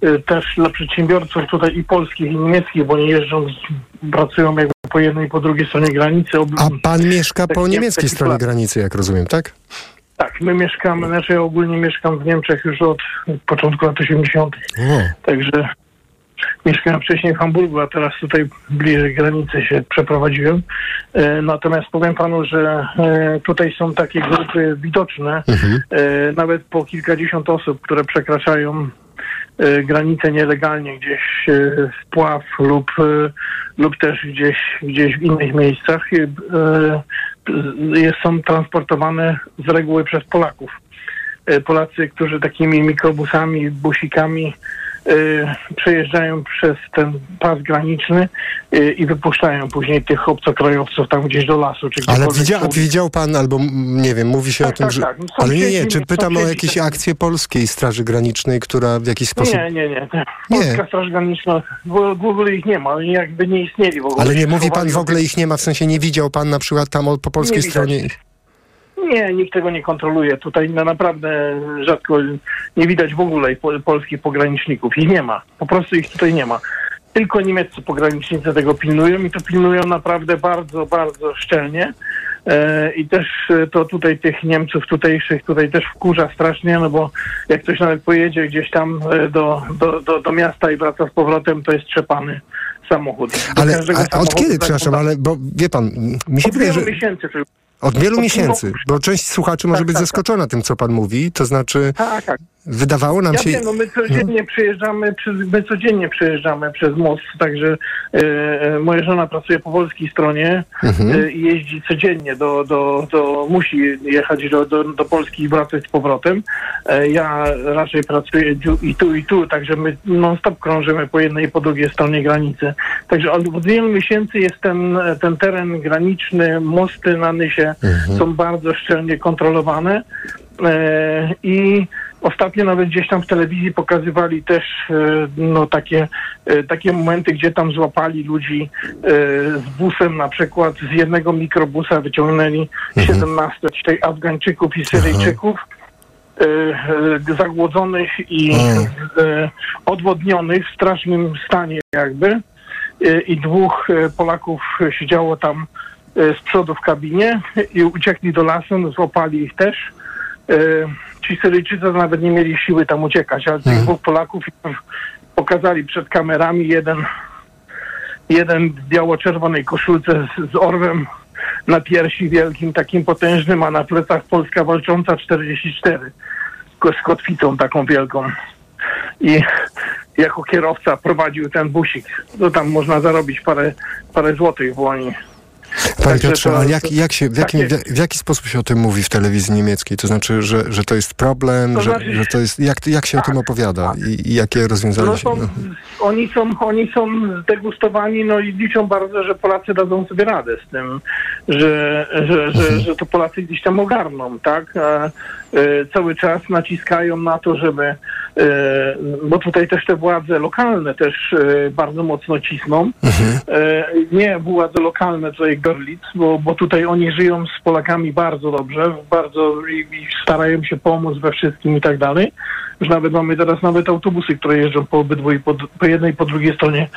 Speaker 14: y, też dla przedsiębiorców tutaj i polskich i niemieckich, bo nie jeżdżą, pracują jakby po jednej i po drugiej stronie granicy. Ob-
Speaker 5: A pan mieszka po
Speaker 14: Taki-
Speaker 5: niemieckiej stronie granicy, jak rozumiem, tak?
Speaker 14: Tak, my mieszkamy, znaczy ja ogólnie mieszkam w Niemczech już od początku lat 80.
Speaker 5: O.
Speaker 14: Także mieszkałem wcześniej w Hamburgu, a teraz tutaj bliżej granicy się przeprowadziłem. E, natomiast powiem panu, że e, tutaj są takie grupy widoczne,
Speaker 5: Mhm.
Speaker 14: e, nawet po kilkadziesiąt osób, które przekraczają granicę nielegalnie gdzieś e, w Pław lub, e, lub też gdzieś, gdzieś w innych miejscach. Są transportowane z reguły przez Polaków. Polacy, którzy takimi mikrobusami, busikami przejeżdżają przez ten pas graniczny e, i wypuszczają później tych obcokrajowców tam gdzieś do lasu. Czy
Speaker 5: Ale widział, widział pan, albo nie wiem, mówi się
Speaker 14: Tak,
Speaker 5: o tym,
Speaker 14: tak,
Speaker 5: że...
Speaker 14: tak.
Speaker 5: Ale nie, nie, czy pytam o jakieś
Speaker 14: tak-
Speaker 5: akcje polskiej Straży Granicznej, która w jakiś sposób...
Speaker 14: Nie, nie, nie. Polska Straż Graniczna, w w ogóle ich nie ma, oni jakby nie istnieli w ogóle.
Speaker 5: Ale nie mówi pan w ogóle ich nie ma, w sensie nie widział pan na przykład tam po polskiej
Speaker 14: Nie
Speaker 5: stronie...
Speaker 14: Nie, nikt tego nie kontroluje. Tutaj no, naprawdę rzadko nie widać w ogóle po, polskich pograniczników. Ich nie ma. Po prostu ich tutaj nie ma. Tylko niemieccy pogranicznicy tego pilnują i to pilnują naprawdę bardzo, bardzo szczelnie. E, I też e, to tutaj tych Niemców tutejszych tutaj też wkurza strasznie, no bo jak ktoś nawet pojedzie gdzieś tam e, do, do, do, do miasta i wraca z powrotem, to jest trzepany samochód. Do
Speaker 5: Ale a, a od kiedy,
Speaker 14: tak
Speaker 5: przepraszam, ale bo wie pan, mi się wydaje, że...
Speaker 14: miesięcy.
Speaker 5: Od wielu
Speaker 14: Od
Speaker 5: miesięcy, bo część słuchaczy może
Speaker 14: Tak,
Speaker 5: być
Speaker 14: tak,
Speaker 5: zaskoczona tym, co pan mówi, to znaczy
Speaker 14: Tak, tak.
Speaker 5: wydawało nam
Speaker 14: ja
Speaker 5: się...
Speaker 14: wiem, no my codziennie przejeżdżamy przez, my codziennie przejeżdżamy przez most, także e, e, moja żona pracuje po polskiej stronie
Speaker 5: Mhm.
Speaker 14: e, i jeździ codziennie do, do, do musi jechać do, do, do Polski i wracać z powrotem. E, ja raczej pracuję i tu i tu, także my non stop krążymy po jednej i po drugiej stronie granicy. Także od, od wielu miesięcy jest ten, ten teren graniczny, mosty na Nysie są bardzo szczelnie kontrolowane. E, I ostatnio nawet gdzieś tam w telewizji pokazywali też e, no, takie, e, takie momenty, gdzie tam złapali ludzi z busem na przykład, z jednego mikrobusa wyciągnęli 17 tutaj Afgańczyków i Syryjczyków e, zagłodzonych i e, odwodnionych w strasznym stanie jakby. I dwóch Polaków siedziało tam z przodu w kabinie i uciekli do lasu, no, złapali ich też. E, Ci Syryjczycy nawet nie mieli siły tam uciekać, ale tych dwóch Polaków pokazali przed kamerami jeden, jeden w biało-czerwonej koszulce z, z orłem na piersi wielkim, takim potężnym, a na plecach Polska walcząca 44 ko- z kotwicą taką wielką. I jako kierowca prowadził ten busik. No tam można zarobić parę, parę złotych, bo oni
Speaker 5: Panie
Speaker 14: Także
Speaker 5: Piotrze,
Speaker 14: to-
Speaker 5: ale jak, jak się, w, jakim,
Speaker 14: takie-
Speaker 5: w, jaki sposób się o tym mówi w telewizji niemieckiej? To znaczy, że, że to jest problem,
Speaker 14: To
Speaker 5: że,
Speaker 14: znaczy-
Speaker 5: że to jest... Jak, jak się o tym opowiada i, i jakie rozwiązania
Speaker 14: No
Speaker 5: się... No.
Speaker 14: oni, są, oni są zdegustowani no i liczą bardzo, że Polacy dadzą sobie radę z tym, że, że, że, że to Polacy gdzieś tam ogarną, tak? A, e, cały czas naciskają na to, żeby, e, bo tutaj też te władze lokalne też e, bardzo mocno cisną. E, nie władze lokalne tutaj Bo, bo tutaj oni żyją z Polakami bardzo dobrze, bardzo i, i starają się pomóc we wszystkim i tak dalej. Już nawet mamy teraz nawet autobusy, które jeżdżą po obydwu i po, po jednej i po drugiej stronie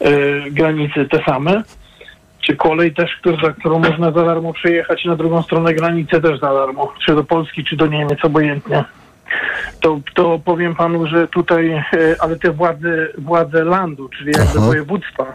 Speaker 14: e, granicy te same. Czy kolej też, który, za którą można za darmo przejechać na drugą stronę granicy też za darmo. Czy do Polski, czy do Niemiec, obojętnie. To, to powiem panu, że tutaj, e, ale te władze, władze landu, czyli jakby
Speaker 5: Aha.
Speaker 14: województwa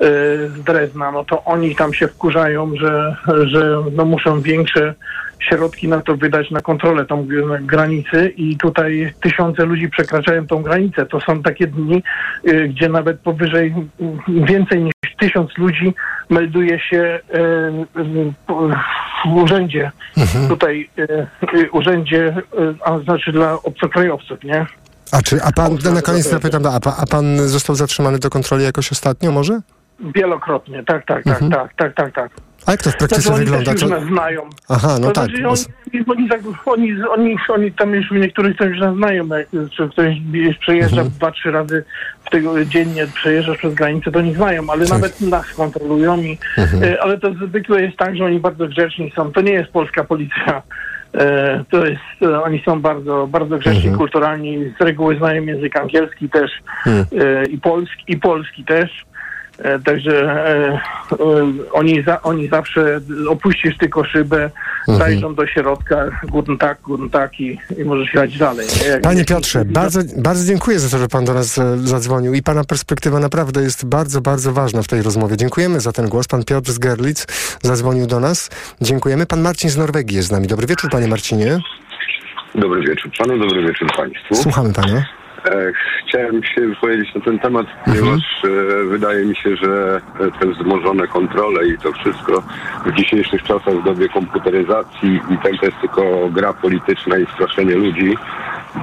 Speaker 14: z Drezna, no to oni tam się wkurzają, że, że no muszą większe środki na to wydać na kontrolę tą granicy i tutaj tysiące ludzi przekraczają tą granicę. To są takie dni, y, gdzie nawet powyżej y, więcej niż tysiąc ludzi melduje się y, y, w urzędzie, tutaj y, y, urzędzie, y, a znaczy dla obcokrajowców, nie?
Speaker 5: A czy, a pan, na koniec zapytam, a, pa- a pan został zatrzymany do kontroli jakoś ostatnio może?
Speaker 14: Wielokrotnie, tak, tak, tak,
Speaker 5: Mhm.
Speaker 14: tak, tak, tak, tak.
Speaker 5: A jak to w praktyce
Speaker 14: Znaczy, oni
Speaker 5: wygląda?
Speaker 14: Też już nas znają.
Speaker 5: Aha, no
Speaker 14: to
Speaker 5: tak.
Speaker 14: Znaczy, oni, oni, tak- oni, oni, oni tam już niektórych to już nas znają, jak czy ktoś przejeżdża
Speaker 5: Mhm.
Speaker 14: dwa, trzy razy w tego dziennie przejeżdżasz przez granicę, to nie znają, ale
Speaker 5: Tak.
Speaker 14: nawet nas kontrolują i
Speaker 5: Mhm.
Speaker 14: e, ale to zwykle jest tak, że oni bardzo grzeczni są. To nie jest polska policja. E, to jest, e, oni są bardzo, bardzo grzeczni,
Speaker 5: Mhm.
Speaker 14: kulturalni, z reguły znają język angielski też e, i, polski, i polski też. E, Także e, e, oni, za, oni zawsze opuścisz tylko szybę,
Speaker 5: Mhm.
Speaker 14: zajrzą do środka, guten tak, guten tak i, i możesz jechać dalej. Jak-
Speaker 5: Panie Piotrze, bardzo, bardzo dziękuję za to, że pan do nas zadzwonił i pana perspektywa naprawdę jest bardzo, bardzo ważna w tej rozmowie. Dziękujemy za ten głos. Pan Piotr z Gerlitz zadzwonił do nas. Dziękujemy. Pan Marcin z Norwegii jest z nami. Dobry wieczór, panie Marcinie.
Speaker 15: Dobry wieczór panu, dobry wieczór państwu.
Speaker 5: Słuchamy pana.
Speaker 15: E, Chciałem się wypowiedzieć na ten temat, ponieważ e, wydaje mi się, że te wzmożone kontrole i to wszystko w dzisiejszych czasach w dobie komputeryzacji i ten to jest tylko gra polityczna i straszenie ludzi,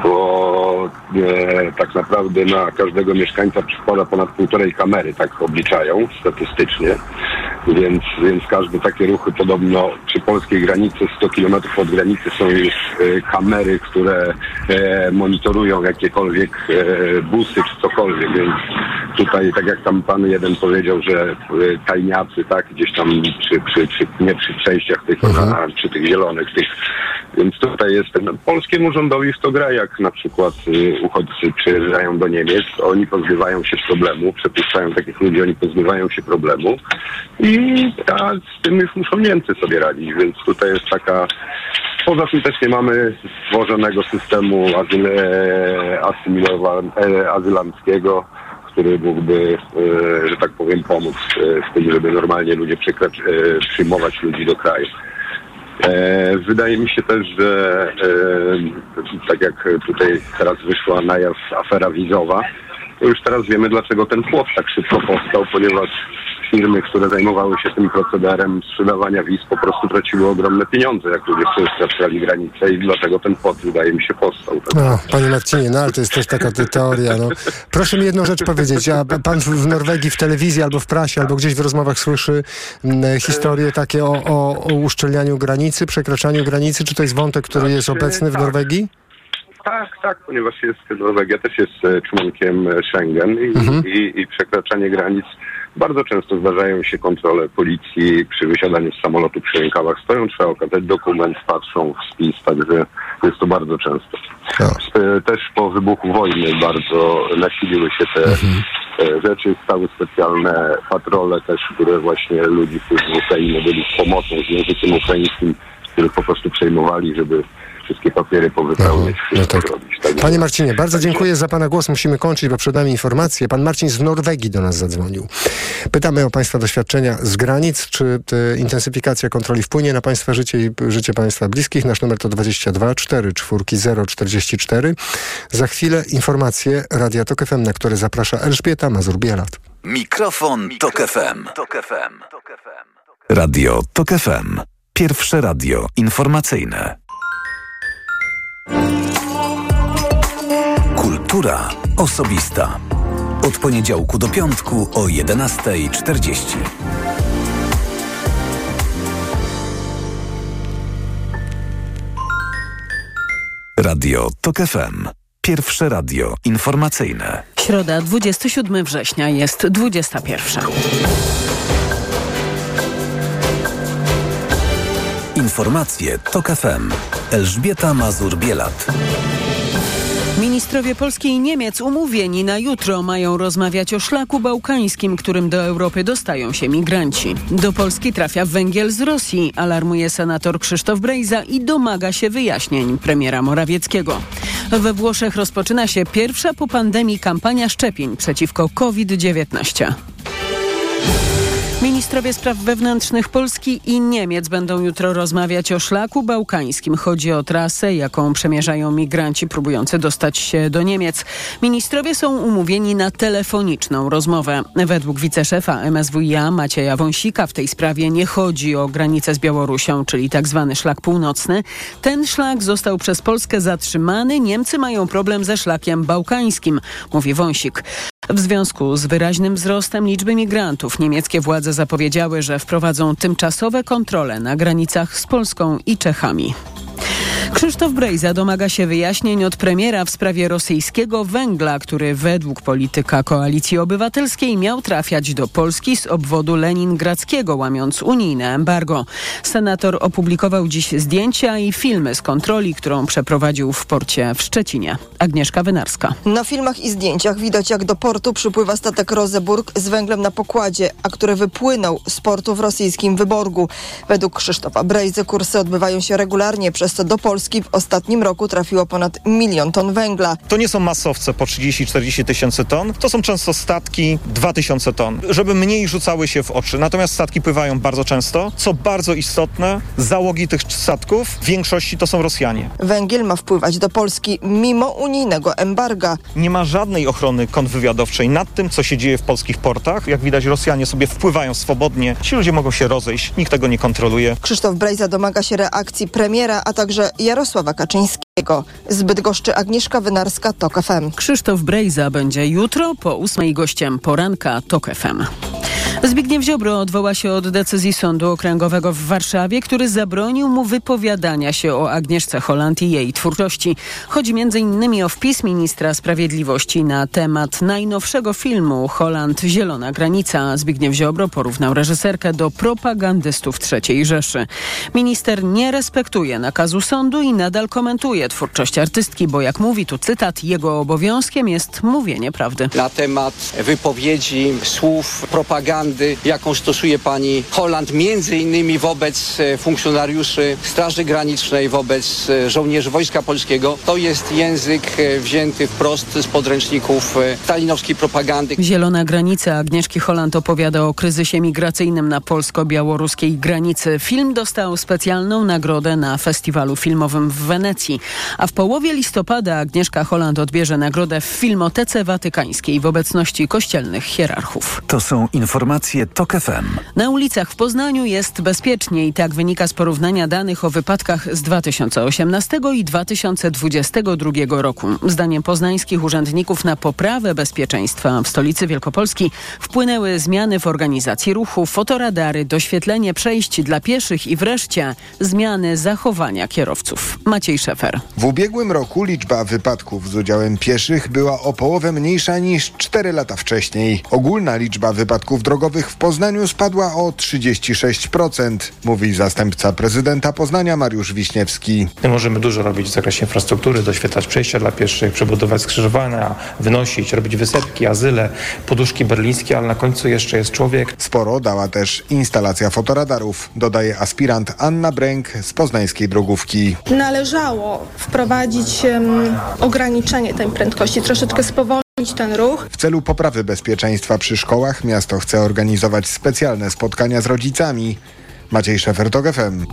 Speaker 15: bo e, tak naprawdę na każdego mieszkańca przypada ponad półtorej kamery, tak obliczają statystycznie, więc, więc każde takie ruchy podobno przy polskiej granicy 100 km od granicy są już e, kamery, które e, monitorują jakiekolwiek e, busy czy cokolwiek, więc tutaj tak jak tam pan jeden powiedział, że e, tajniacy, tak, gdzieś tam przy, przy, przy, nie przy przejściach tych, na, przy tych zielonych, tych, więc tutaj jest ten, polskiemu rządowi w to gra, jak na przykład y, uchodźcy przyjeżdżają do Niemiec, oni pozbywają się problemu, przepuszczają takich ludzi, oni pozbywają się problemu i a z tym już muszą Niemcy sobie radzić, więc tutaj jest taka Poza tym też nie mamy złożonego systemu azyl, e, azylanckiego, który mógłby, e, że tak powiem, pomóc e, w tym, żeby normalnie ludzie przyjmować ludzi do kraju. Wydaje mi się też, że tak jak tutaj teraz wyszła na jaw afera wizowa, już teraz wiemy, dlaczego ten płot tak szybko powstał, ponieważ firmy, które zajmowały się tym procederem sprzedawania wiz po prostu traciły ogromne pieniądze, jak ludzie przekraczali granicę i dlatego ten płot, wydaje mi się, powstał.
Speaker 5: No, panie Marcinie, no ale to jest też taka te- teoria. No. Proszę mi jedną rzecz powiedzieć. A pan w- Norwegii w telewizji albo w prasie, albo gdzieś w rozmowach słyszy mm, historie takie o, o, o uszczelnianiu granicy, przekraczaniu granicy? Czy to jest wątek, który jest obecny w
Speaker 15: tak.
Speaker 5: Norwegii?
Speaker 15: Tak, tak, ponieważ jest, Norwegia też jest e, członkiem e, Schengen i,
Speaker 5: Mhm.
Speaker 15: i, i przekraczanie granic. Bardzo często zdarzają się kontrole policji przy wysiadaniu z samolotu przy rękawach. Stoją, trzeba okazać dokument, patrzą w spis, także jest to bardzo często. E, Też po wybuchu wojny bardzo nasiliły się te e, rzeczy. Stały specjalne patrole też, które właśnie ludzi, którzy z Ukrainy byli z pomocą, z językiem ukraińskim, których po prostu przejmowali, żeby wszystkie papiery powypełniać, wszystko robić. Także
Speaker 5: Panie Marcinie, bardzo dziękuję za Pana głos. Musimy kończyć, bo przed nami informacje. Pan Marcin z Norwegii do nas zadzwonił. Pytamy o Państwa doświadczenia z granic. Czy te intensyfikacja kontroli wpłynie na Państwa życie i życie Państwa bliskich? Nasz numer to 22 4 4 0 44. Za chwilę informacje Radia Tok FM, na które zaprasza Elżbieta Mazur-Bielat.
Speaker 2: Mikrofon, Tok FM. Radio Tok FM. Pierwsze radio informacyjne. Kultura osobista. Od poniedziałku do piątku o 11.40. Radio Tok FM. Pierwsze radio informacyjne.
Speaker 1: Środa, 27 września jest 21.
Speaker 2: Informacje Tok FM. Elżbieta Mazur-Bielat.
Speaker 1: Ministrowie Polski i Niemiec umówieni na jutro mają rozmawiać o szlaku bałkańskim, którym do Europy dostają się migranci. Do Polski trafia węgiel z Rosji, alarmuje senator Krzysztof Brejza i domaga się wyjaśnień premiera Morawieckiego. We Włoszech rozpoczyna się pierwsza po pandemii kampania szczepień przeciwko COVID-19. Ministrowie spraw wewnętrznych Polski i Niemiec będą jutro rozmawiać o szlaku bałkańskim. Chodzi o trasę, jaką przemierzają migranci próbujący dostać się do Niemiec. Ministrowie są umówieni na telefoniczną rozmowę. Według wiceszefa MSWiA Macieja Wąsika w tej sprawie nie chodzi o granicę z Białorusią, czyli tak zwany szlak północny. Ten szlak został przez Polskę zatrzymany. Niemcy mają problem ze szlakiem bałkańskim, mówi Wąsik. W związku z wyraźnym wzrostem liczby migrantów niemieckie władze zapowiedziały, że wprowadzą tymczasowe kontrole na granicach z Polską i Czechami. Krzysztof Brejza domaga się wyjaśnień od premiera w sprawie rosyjskiego węgla, który według polityka Koalicji Obywatelskiej miał trafiać do Polski z obwodu leningradzkiego, łamiąc unijne embargo. Senator opublikował dziś zdjęcia i filmy z kontroli, którą przeprowadził w porcie w Szczecinie. Agnieszka Wynarska.
Speaker 16: Na filmach i zdjęciach widać, jak do portu przypływa statek Roseburg z węglem na pokładzie, a który wypłynął z portu w rosyjskim Wyborgu. Według Krzysztofa Brejzy kursy odbywają się regularnie, przez co do Polski w ostatnim roku trafiło ponad milion ton węgla.
Speaker 17: To nie są masowce po 30-40 tysięcy ton, to są często statki 2000 ton, żeby mniej rzucały się w oczy. Natomiast statki pływają bardzo często. Co bardzo istotne, załogi tych statków w większości to są Rosjanie.
Speaker 16: Węgiel ma wpływać do Polski mimo unijnego embarga.
Speaker 17: Nie ma żadnej ochrony kontrwywiadowczej nad tym, co się dzieje w polskich portach. Jak widać, Rosjanie sobie wpływają swobodnie. Ci ludzie mogą się rozejść, nikt tego nie kontroluje.
Speaker 16: Krzysztof Brejza domaga się reakcji premiera, a także Jarosława Kaczyńskiego. Z Bydgoszczy Agnieszka Wynarska, TOK FM.
Speaker 1: Krzysztof Brejza będzie jutro po ósmej gościem poranka TOK FM. Zbigniew Ziobro odwoła się od decyzji Sądu Okręgowego w Warszawie, który zabronił mu wypowiadania się o Agnieszce Holland i jej twórczości. Chodzi m.in. o wpis ministra sprawiedliwości na temat najnowszego filmu Holland Zielona Granica. Zbigniew Ziobro porównał reżyserkę do propagandystów III Rzeszy. Minister nie respektuje nakazu sądu i nadal komentuje twórczość artystki, bo jak mówi tu cytat, jego obowiązkiem jest mówienie prawdy.
Speaker 18: Na temat wypowiedzi, słów, propagandy, jaką stosuje pani Holland, między innymi wobec e, funkcjonariuszy Straży Granicznej, wobec e, żołnierzy Wojska Polskiego, to jest język e, wzięty wprost z podręczników stalinowskiej propagandy.
Speaker 1: Zielona granica Agnieszki Holland opowiada o kryzysie migracyjnym na polsko-białoruskiej granicy. Film dostał specjalną nagrodę na festiwalu filmowym w Wenecji, a w połowie listopada Agnieszka Holland odbierze nagrodę w Filmotece Watykańskiej w obecności kościelnych hierarchów.
Speaker 2: To są informacje TOK FM.
Speaker 1: Na ulicach w Poznaniu jest bezpiecznie i tak wynika z porównania danych o wypadkach z 2018 i 2022 roku. Zdaniem poznańskich urzędników na poprawę bezpieczeństwa w stolicy Wielkopolski wpłynęły zmiany w organizacji ruchu, fotoradary, doświetlenie przejść dla pieszych i wreszcie zmiany zachowania kierowców. Maciej Szefer.
Speaker 19: W ubiegłym roku liczba wypadków z udziałem pieszych była o połowę mniejsza niż 4 lata wcześniej. Ogólna liczba wypadków drogowych w Poznaniu spadła o 36%, mówi zastępca prezydenta Poznania Mariusz Wiśniewski.
Speaker 20: My możemy dużo robić w zakresie infrastruktury, doświetlać przejścia dla pieszych, przebudować skrzyżowania, wynosić, robić wysepki, azyle, poduszki berlińskie, ale na końcu jeszcze jest człowiek.
Speaker 19: Sporo dała też instalacja fotoradarów, dodaje aspirant Anna Bręk z poznańskiej drogówki.
Speaker 21: Należało wprowadzić um, ograniczenie tej prędkości, troszeczkę spowolnić ten ruch.
Speaker 19: W celu poprawy bezpieczeństwa przy szkołach miasto chce organizować specjalne spotkania z rodzicami. Maciej Szefer, FM.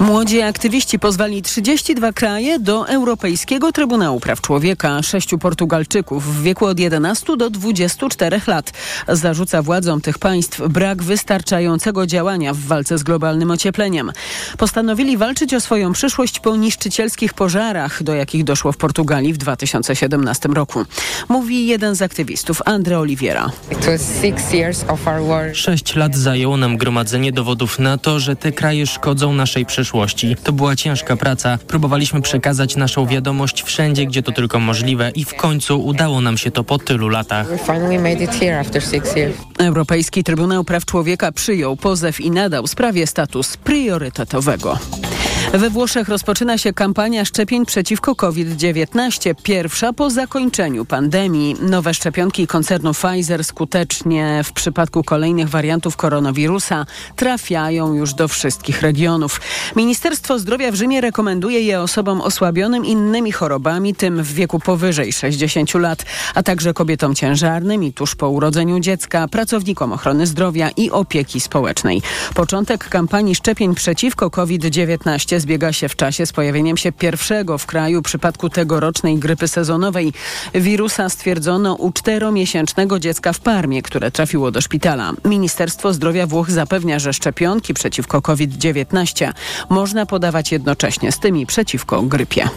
Speaker 1: Młodzi aktywiści pozwali 32 kraje do Europejskiego Trybunału Praw Człowieka. Sześciu Portugalczyków w wieku od 11 do 24 lat zarzuca władzom tych państw brak wystarczającego działania w walce z globalnym ociepleniem. Postanowili walczyć o swoją przyszłość po niszczycielskich pożarach, do jakich doszło w Portugalii w 2017 roku. Mówi jeden z aktywistów, Andre Oliveira.
Speaker 22: Sześć lat zajęło nam gromadzenie dowodów na to, że te kraje szkodzą naszej przyszłości. To była ciężka praca. Próbowaliśmy przekazać naszą wiadomość wszędzie, gdzie to tylko możliwe i w końcu udało nam się to po tylu latach.
Speaker 1: Europejski Trybunał Praw Człowieka przyjął pozew i nadał sprawie status priorytetowego. We Włoszech rozpoczyna się kampania szczepień przeciwko COVID-19, pierwsza po zakończeniu pandemii. Nowe szczepionki koncernu Pfizer skutecznie w przypadku kolejnych wariantów koronawirusa trafiają już do wszystkich regionów. Ministerstwo Zdrowia w Rzymie rekomenduje je osobom osłabionym innymi chorobami, tym w wieku powyżej 60 lat, a także kobietom ciężarnym i tuż po urodzeniu dziecka, pracownikom ochrony zdrowia i opieki społecznej. Początek kampanii szczepień przeciwko COVID-19 zbiega się w czasie z pojawieniem się pierwszego w kraju przypadku tegorocznej grypy sezonowej. Wirusa stwierdzono u czteromiesięcznego dziecka w Parmie, które trafiło do szpitala. Ministerstwo Zdrowia Włoch zapewnia, że szczepionki przeciwko COVID-19 można podawać jednocześnie z tymi przeciwko grypie.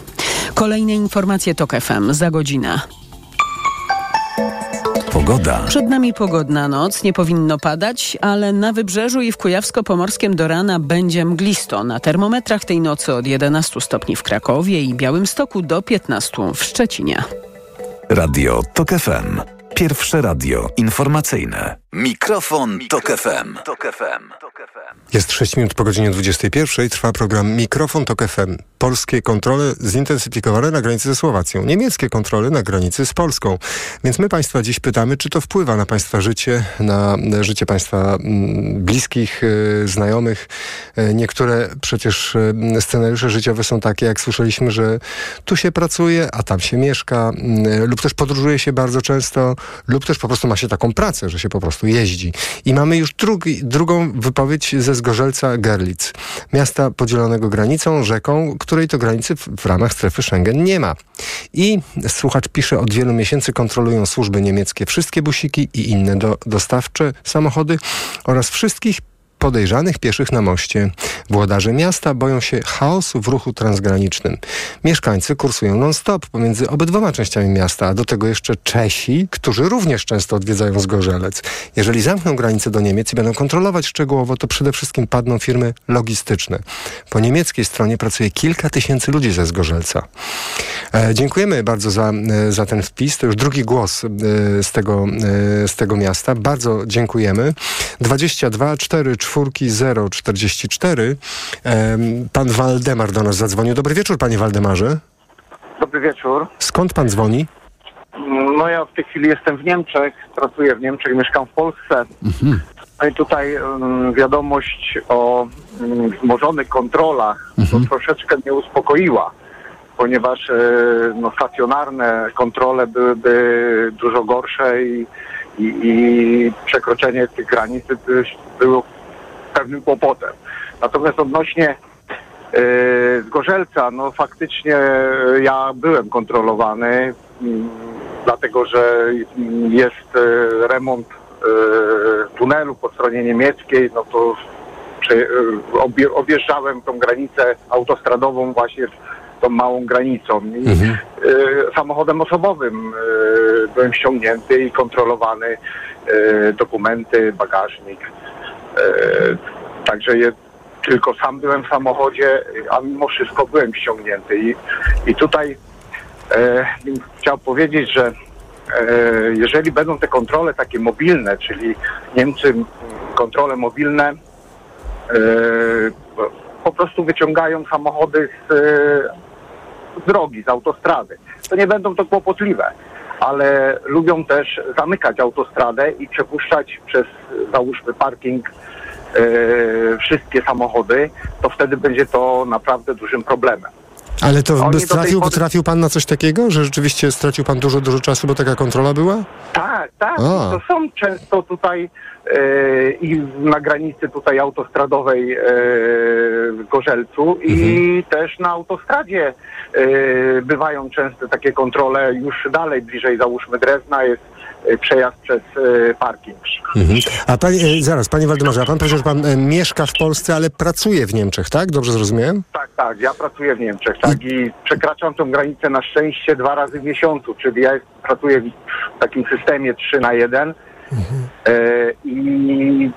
Speaker 1: Kolejne informacje TOK FM za godzinę.
Speaker 2: Pogoda.
Speaker 1: Przed nami pogodna noc, nie powinno padać, ale na wybrzeżu i w Kujawsko-Pomorskiem do rana będzie mglisto. Na termometrach tej nocy od 11 stopni w Krakowie i Białymstoku do 15 w Szczecinie.
Speaker 2: Radio TOK FM. Pierwsze radio informacyjne. Mikrofon, Tok FM.
Speaker 5: Jest 6 minut po godzinie 21. Trwa program Mikrofon Tok FM. Polskie kontrole zintensyfikowane na granicy ze Słowacją. Niemieckie kontrole na granicy z Polską. Więc my Państwa dziś pytamy, czy to wpływa na Państwa życie, na życie Państwa mm, bliskich, y, znajomych. Y, niektóre przecież y, scenariusze życiowe są takie, jak słyszeliśmy, że tu się pracuje, a tam się mieszka, lub też podróżuje się bardzo często, lub też po prostu ma się taką pracę, że się po prostu jeździ. I mamy już drugi, drugą wypowiedź ze Zgorzelca Gerlitz, miasta podzielonego granicą, rzeką, której to granicy w, ramach strefy Schengen nie ma. I słuchacz pisze, od wielu miesięcy kontrolują służby niemieckie wszystkie busiki i inne do, dostawcze samochody oraz wszystkich podejrzanych pieszych na moście. Włodarze miasta boją się chaosu w ruchu transgranicznym. Mieszkańcy kursują non-stop pomiędzy obydwoma częściami miasta, a do tego jeszcze Czesi, którzy również często odwiedzają Zgorzelec. Jeżeli zamkną granice do Niemiec i będą kontrolować szczegółowo, to przede wszystkim padną firmy logistyczne. Po niemieckiej stronie pracuje kilka tysięcy ludzi ze Zgorzelca. E, dziękujemy bardzo za, e, za ten wpis. To już drugi głos e, z, tego, e, z tego miasta. Bardzo dziękujemy. 22 4 czwórki 0 44. Em, Pan Waldemar do nas zadzwonił. Dobry wieczór, panie Waldemarze.
Speaker 23: Dobry wieczór.
Speaker 5: Skąd pan dzwoni?
Speaker 23: No ja w tej chwili jestem w Niemczech, pracuję w Niemczech, mieszkam w Polsce. No i tutaj mm, wiadomość o mm, wzmożonych kontrolach to troszeczkę mnie uspokoiła, ponieważ e, no, stacjonarne kontrole byłyby dużo gorsze i, i, i przekroczenie tych granic by- było pewnym kłopotem. Natomiast odnośnie e, Zgorzelca, no faktycznie e, ja byłem kontrolowany, mm, dlatego że jest e, remont tunelu po stronie niemieckiej, no to objeżdżałem tą granicę autostradową właśnie tą małą granicą. I, e, samochodem osobowym byłem ściągnięty i kontrolowany dokumenty, bagażnik. E, Także je, tylko sam byłem w samochodzie, a mimo wszystko byłem ściągnięty. I, i tutaj e, chciał powiedzieć, że e, jeżeli będą te kontrole takie mobilne, czyli Niemcy kontrole mobilne, e, po prostu wyciągają samochody z, e, z drogi, z autostrady. To nie będą to kłopotliwe, ale lubią też zamykać autostradę i przepuszczać przez, załóżmy, parking e, wszystkie samochody, to wtedy będzie to naprawdę dużym problemem.
Speaker 5: Ale to
Speaker 23: Oni tej
Speaker 5: trafił, pan na coś takiego, że rzeczywiście stracił pan dużo, dużo czasu, bo taka kontrola była?
Speaker 23: Tak, tak.
Speaker 5: A.
Speaker 23: To są często tutaj e, i na granicy tutaj autostradowej e, w Gorzelcu i też na autostradzie e, bywają często takie kontrole już dalej, bliżej załóżmy Drezna jest przejazd przez e, parking.
Speaker 5: Mhm. A pani, e, zaraz, panie Waldemarze, a pan powiedział, że pan mieszka w Polsce, ale pracuje w Niemczech, tak? Dobrze zrozumiałem?
Speaker 23: Tak, tak, ja pracuję w Niemczech, tak, i przekraczam tą granicę na szczęście dwa razy w miesiącu, czyli ja pracuję w takim systemie 3 na 1 e, i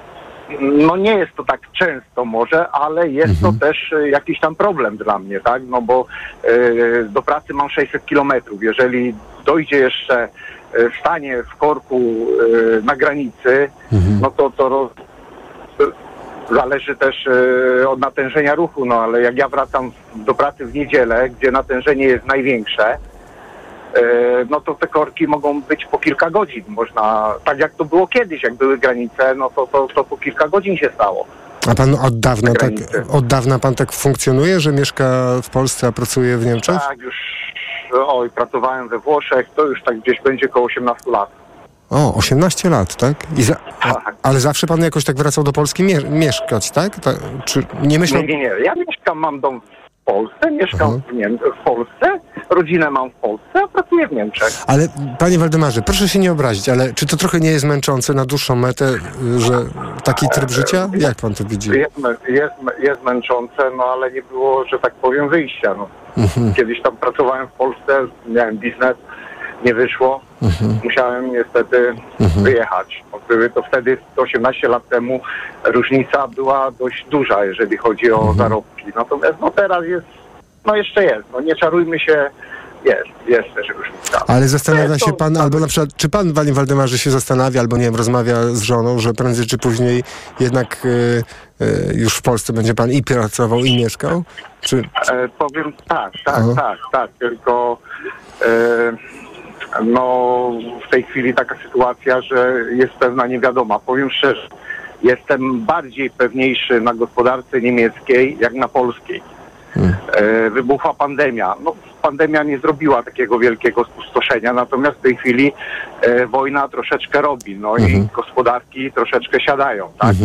Speaker 23: no nie jest to tak często może, ale jest to też jakiś tam problem dla mnie, tak, no bo e, do pracy mam 600 kilometrów, jeżeli dojdzie jeszcze stanie w korku e, na granicy, no to to roz, zależy też e, od natężenia ruchu, no ale jak ja wracam do pracy w niedzielę, gdzie natężenie jest największe, e, no to te korki mogą być po kilka godzin. Można, tak jak to było kiedyś, jak były granice, no to, to, to po kilka godzin się stało.
Speaker 5: A pan od dawna, tak, od dawna pan tak funkcjonuje, że mieszka w Polsce, a pracuje w Niemczech?
Speaker 23: Tak, już oj, pracowałem we Włoszech, to już tak gdzieś będzie koło 18 lat.
Speaker 5: O, 18 lat, tak? Za, a, ale zawsze pan jakoś tak wracał do Polski mie mieszkać, tak? Ta, czy nie myślał...
Speaker 23: Nie, nie, nie. Ja mieszkam, mam dom w Polsce, mieszkam w, Niem- w Polsce, rodzinę mam w Polsce, a pracuję w Niemczech.
Speaker 5: Ale panie Waldemarze, proszę się nie obrazić, ale czy to trochę nie jest męczące na dłuższą metę, że taki tryb życia? Jak pan to widzi?
Speaker 23: Jest, jest, jest męczące, no ale nie było, że tak powiem, wyjścia. No.
Speaker 5: Mhm.
Speaker 23: Kiedyś tam pracowałem w Polsce, miałem biznes, nie wyszło. Musiałem niestety wyjechać. Bo Były to wtedy, 18 lat temu, różnica była dość duża, jeżeli chodzi o zarobki. Natomiast no teraz jest, no jeszcze jest, no nie czarujmy się, jest, jest też różnica.
Speaker 5: Ale zastanawia
Speaker 23: Jest
Speaker 5: się
Speaker 23: to-
Speaker 5: pan, albo na przykład, czy pan, panie Waldemarze, się zastanawia, albo nie wiem, rozmawia z żoną, że prędzej czy później jednak y, y, już w Polsce będzie pan i pracował, i mieszkał? Czy,
Speaker 23: E, powiem tak, tak,
Speaker 5: Aha.
Speaker 23: tak, tak, tylko e, no w tej chwili taka sytuacja, że jest pewna niewiadoma. Powiem szczerze, jestem bardziej pewniejszy na gospodarce niemieckiej jak na polskiej. E, wybuchła pandemia. No, pandemia nie zrobiła takiego wielkiego spustoszenia, natomiast w tej chwili e, wojna troszeczkę robi, no i gospodarki troszeczkę siadają, tak?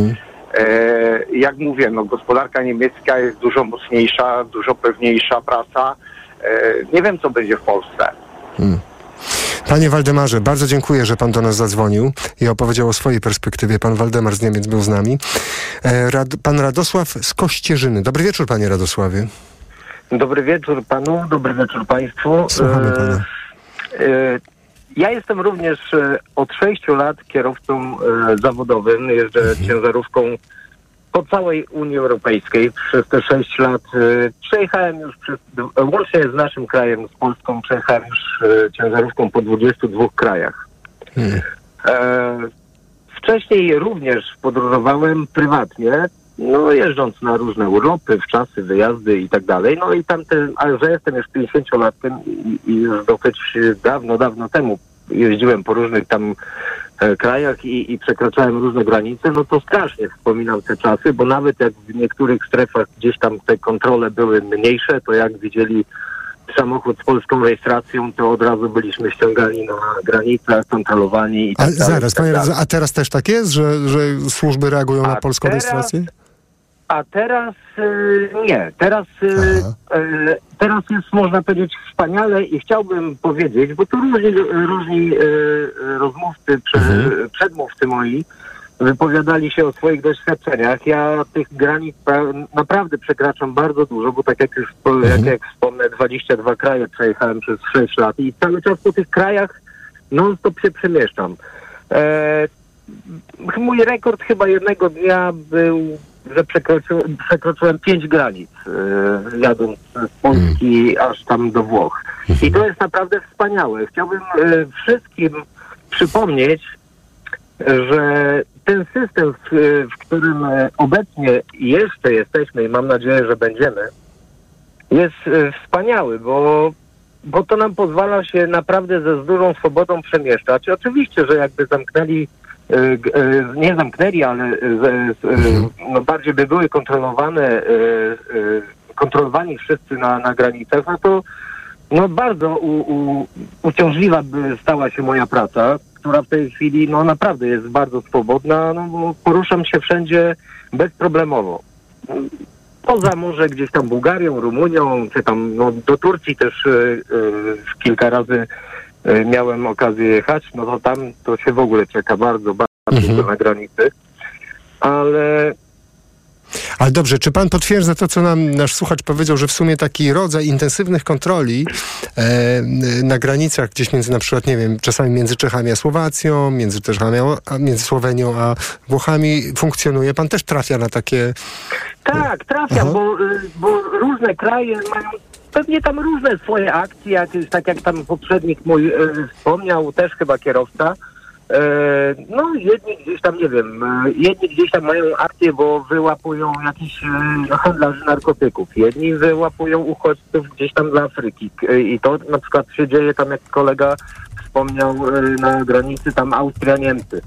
Speaker 23: E, jak mówię, no, gospodarka niemiecka jest dużo mocniejsza, dużo pewniejsza praca. E, nie wiem, co będzie w Polsce.
Speaker 5: Panie Waldemarze, bardzo dziękuję, że pan do nas zadzwonił i opowiedział o swojej perspektywie. Pan Waldemar z Niemiec był z nami. E, Rad, pan Radosław z Kościerzyny. Dobry wieczór, panie Radosławie.
Speaker 24: Dobry wieczór panu, dobry wieczór państwu.
Speaker 5: Słuchamy
Speaker 24: E,
Speaker 5: pana.
Speaker 24: e, Ja jestem również od sześciu lat kierowcą zawodowym. Jeżdżę ciężarówką po całej Unii Europejskiej. Przez te sześć lat e, przejechałem już przez, łącznie z naszym krajem, z Polską, przejechałem już e, ciężarówką po 22 krajach. E, wcześniej również podróżowałem prywatnie, no jeżdżąc na różne urlopy, wczasy, wyjazdy i tak dalej. No i tamten, ale że jestem już 50-latkiem i, i już dosyć dawno, dawno temu jeździłem po różnych tam krajach i, i przekraczałem różne granice, no to strasznie wspominam te czasy, bo nawet jak w niektórych strefach gdzieś tam te kontrole były mniejsze, to jak widzieli samochód z polską rejestracją, to od razu byliśmy ściągani na granicę, kontrolowani i tak
Speaker 5: Ale
Speaker 24: dalej.
Speaker 5: zaraz,
Speaker 24: tak
Speaker 5: panie a teraz też tak jest, że, że służby reagują na
Speaker 24: A
Speaker 5: polską
Speaker 24: teraz-
Speaker 5: rejestrację?
Speaker 24: A teraz y, nie. Teraz, y, y, teraz jest, można powiedzieć, wspaniale i chciałbym powiedzieć, bo tu różni, różni rozmówcy, prze, przedmówcy moi wypowiadali się o swoich doświadczeniach. Ja tych granic pra- naprawdę przekraczam bardzo dużo, bo tak jak już po, jak, jak wspomnę, 22 kraje przejechałem przez 6 lat i cały czas po tych krajach non-stop się przemieszczam. E, mój rekord chyba jednego dnia był, że przekroczyłem, przekroczyłem pięć granic, e, jadąc z Polski aż tam do Włoch. I to jest naprawdę wspaniałe. Chciałbym e, wszystkim przypomnieć, że ten system, w, w którym e, obecnie jeszcze jesteśmy i mam nadzieję, że będziemy, jest wspaniały, bo, bo to nam pozwala się naprawdę ze z dużą swobodą przemieszczać. Oczywiście, że jakby zamknęli, nie zamknęli, ale e, e, no bardziej by były kontrolowane, e, e, kontrolowani wszyscy na, na granicach, no to no bardzo u, u, uciążliwa by stała się moja praca, która w tej chwili no naprawdę jest bardzo swobodna, no bo poruszam się wszędzie bezproblemowo. Poza może gdzieś tam Bułgarią, Rumunią, czy tam no, do Turcji też y, y, kilka razy miałem okazję jechać, no to tam to się w ogóle czeka bardzo, bardzo długo na granicy. Ale
Speaker 5: Ale dobrze, czy pan potwierdza to, co nam nasz słuchacz powiedział, że w sumie taki rodzaj intensywnych kontroli e, na granicach, gdzieś między na przykład, nie wiem, czasami między Czechami a Słowacją, między Czechami a, między Słowenią a Włochami funkcjonuje? Pan też trafia na takie...
Speaker 24: Tak, trafiam, bo, bo różne kraje mają pewnie tam różne swoje akcje, jakieś, tak jak tam poprzednik mój y, wspomniał, też chyba kierowca. E, no jedni gdzieś tam, nie wiem, e, jedni gdzieś tam mają akcje, bo wyłapują jakichś e, handlarzy narkotyków, jedni wyłapują uchodźców gdzieś tam z Afryki E, i to na przykład się dzieje tam, jak kolega wspomniał, e, na granicy tam Austria-Niemcy.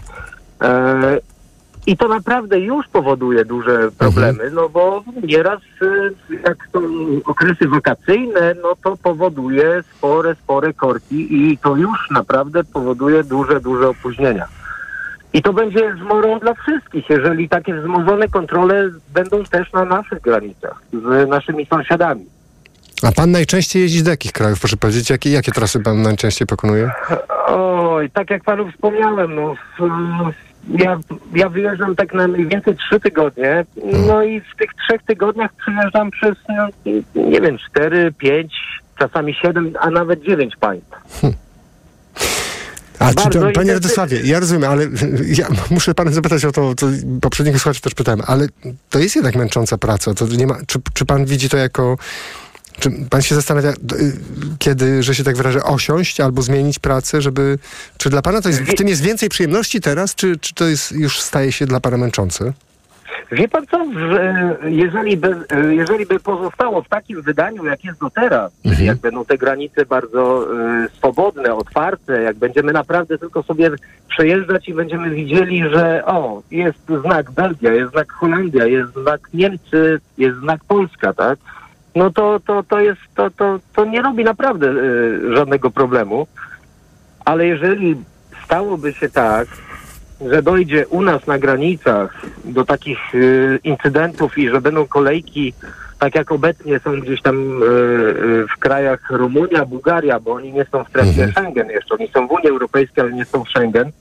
Speaker 24: I to naprawdę już powoduje duże problemy, no bo nieraz y, jak są okresy wakacyjne, no to powoduje spore, spore korki i to już naprawdę powoduje duże, duże opóźnienia. I to będzie zmorą dla wszystkich, jeżeli takie wzmożone kontrole będą też na naszych granicach z naszymi sąsiadami.
Speaker 5: A pan najczęściej jeździ do jakich krajów, proszę powiedzieć? Jakie, jakie trasy pan najczęściej pokonuje?
Speaker 24: Oj, tak jak panu wspomniałem, no, ja, ja wyjeżdżam tak na mniej więcej trzy tygodnie, no i w tych trzech tygodniach przejeżdżam przez, no, nie wiem, cztery, pięć, czasami siedem, a nawet dziewięć państw.
Speaker 5: A czy to, panie. Radosławie, ja rozumiem, ale ja muszę pana zapytać o to, co poprzedniego słuchacza też pytałem, ale to jest jednak męcząca praca. To nie ma, czy, czy pan widzi to jako... Czy pan się zastanawia, y, kiedy, że się tak wyrażę, osiąść albo zmienić pracę, żeby... Czy dla pana to jest, w tym jest więcej przyjemności teraz, czy, czy to jest, już staje się dla pana męczące?
Speaker 24: Wie pan co, że jeżeli by, jeżeli by pozostało w takim wydaniu, jak jest do teraz, czyli jak będą te granice bardzo e, swobodne, otwarte, jak będziemy naprawdę tylko sobie przejeżdżać i będziemy widzieli, że o, jest znak Belgia, jest znak Holandia, jest znak Niemcy, jest znak Polska, tak? No to, to, to jest, to, to, to nie robi naprawdę e, żadnego problemu. Ale jeżeli stałoby się tak, że dojdzie u nas na granicach do takich y, incydentów i że będą kolejki, tak jak obecnie są gdzieś tam y, y, w krajach Rumunia, Bułgaria, bo oni nie są w strefie Schengen jeszcze, oni są w Unii Europejskiej, ale nie są w Schengen,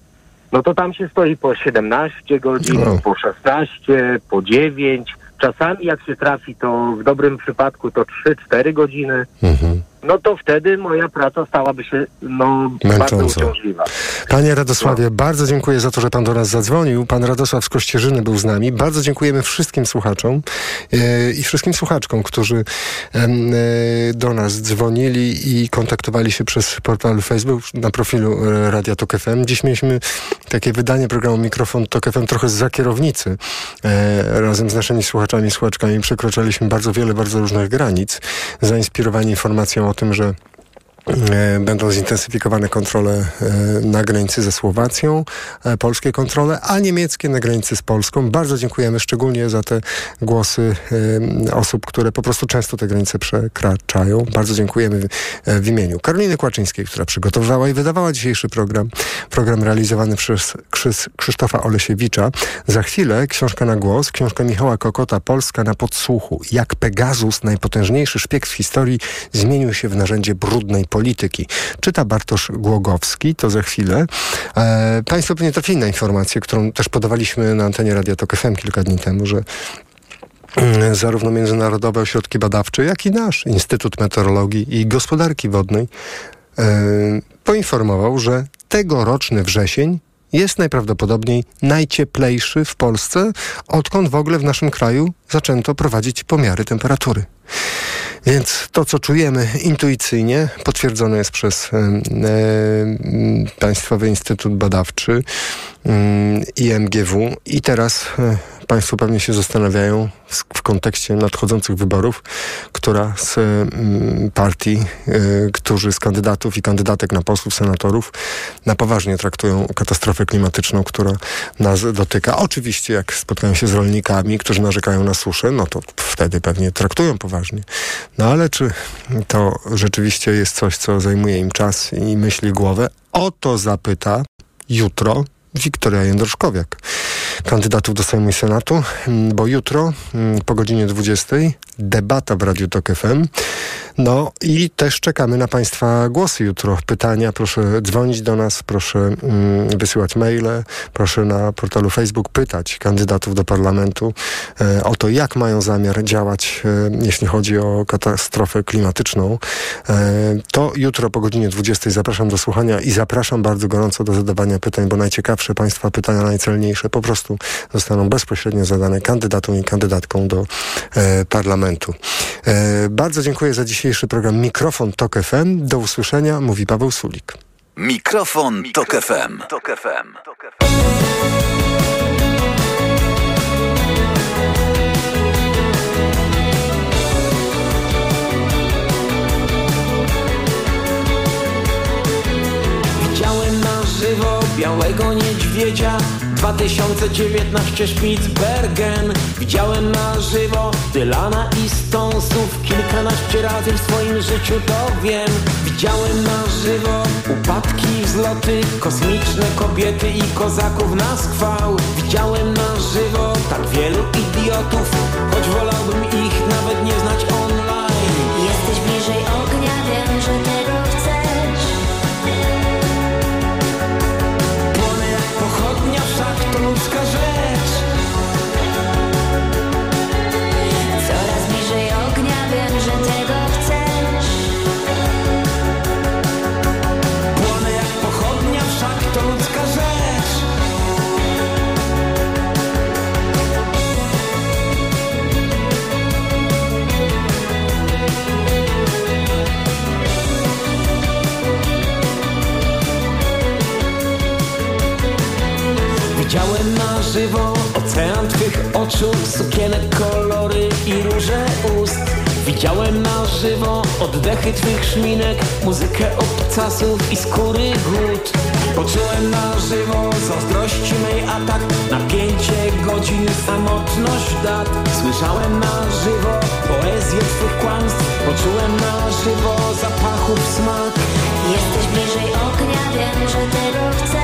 Speaker 24: no to tam się stoi po 17 godzin, po 16, po 9. Czasami jak się trafi, to w dobrym przypadku to 3-4 godziny. No to wtedy moja praca stałaby się no, bardzo uciążliwa.
Speaker 5: Panie Radosławie, bardzo dziękuję za to, że pan do nas zadzwonił. Pan Radosław z Kościerzyny był z nami. Bardzo dziękujemy wszystkim słuchaczom e, i wszystkim słuchaczkom, którzy e, do nas dzwonili i kontaktowali się przez portal Facebook na profilu e, Radia Tok FM. Dziś mieliśmy takie wydanie programu Mikrofon Tok FM trochę z kierownicy. E, razem z naszymi słuchaczami słuchaczkami przekroczyliśmy bardzo wiele, bardzo różnych granic, zainspirowani informacją o tym, że Będą zintensyfikowane kontrole e, na granicy ze Słowacją, e, polskie kontrole, a niemieckie na granicy z Polską. Bardzo dziękujemy szczególnie za te głosy e, osób, które po prostu często te granice przekraczają. Bardzo dziękujemy w, e, imieniu Karoliny Kłaczyńskiej, która przygotowała i wydawała dzisiejszy program. Program realizowany przez Krzysz, Krzysztofa Olesiewicza. Za chwilę książka na głos, książka Michała Kokota, Polska na podsłuchu. Jak Pegasus, najpotężniejszy szpieg w historii, zmienił się w narzędzie brudnej. Czyta Bartosz Głogowski, to za chwilę. E, państwo pewnie trafili na informację, którą też podawaliśmy na antenie Radia Tok FM kilka dni temu, że zarówno Międzynarodowe Ośrodki Badawcze, jak i nasz Instytut Meteorologii i Gospodarki Wodnej e, poinformował, że tegoroczny wrzesień jest najprawdopodobniej najcieplejszy w Polsce, odkąd w ogóle w naszym kraju zaczęto prowadzić pomiary temperatury. Więc to, co czujemy intuicyjnie, potwierdzone jest przez Państwowy Instytut Badawczy IMGW. I teraz e, Państwo pewnie się zastanawiają w, kontekście nadchodzących wyborów, która z mm, partii, e, którzy z kandydatów i kandydatek na posłów, senatorów na poważnie traktują katastrofę klimatyczną, która nas dotyka. Oczywiście, jak spotkają się z rolnikami, którzy narzekają na suszę, no to wtedy pewnie traktują poważnie. No ale czy to rzeczywiście jest coś, co zajmuje im czas i myśli głowę? O to zapyta jutro Wiktoria Jędroszkowiak, kandydatów do Sejmu i Senatu, mm, bo jutro mm, po godzinie 20 debata w Radiu Tok FM. No i też czekamy na Państwa głosy jutro. Pytania, proszę dzwonić do nas, proszę mm, wysyłać maile, proszę na portalu Facebook pytać kandydatów do parlamentu e, o to, jak mają zamiar działać, e, jeśli chodzi o katastrofę klimatyczną. E, to jutro po godzinie 20 zapraszam do słuchania i zapraszam bardzo gorąco do zadawania pytań, bo najciekawsze Państwa pytania, najcelniejsze po prostu zostaną bezpośrednio zadane kandydatom i kandydatkom do e, parlamentu. E, bardzo dziękuję za dzisiejszy program Mikrofon Tok FM. Do usłyszenia, mówi Paweł Sulik.
Speaker 2: Mikrofon, Tok FM. Tok FM.
Speaker 25: Widziałem na żywo białego niedźwiedzia 2019 Spitsbergen Widziałem na żywo Dylana i Stonesów Kilkanaście razy w swoim życiu to wiem. Widziałem na żywo Upadki, wzloty Kosmiczne kobiety i kozaków na schwał Widziałem na żywo Tak wielu idiotów Choć wolałbym
Speaker 26: Widziałem na żywo ocean twych oczu, sukienek, kolory i róże ust. Widziałem na żywo oddechy twych szminek, muzykę obcasów i skóry głód. Poczułem na żywo zazdrości mej atak, napięcie godzin, samotność dat. Słyszałem na żywo poezję twych kłamstw, poczułem na żywo zapachów smak.
Speaker 27: Jesteś bliżej ognia, wiem, że tego chcesz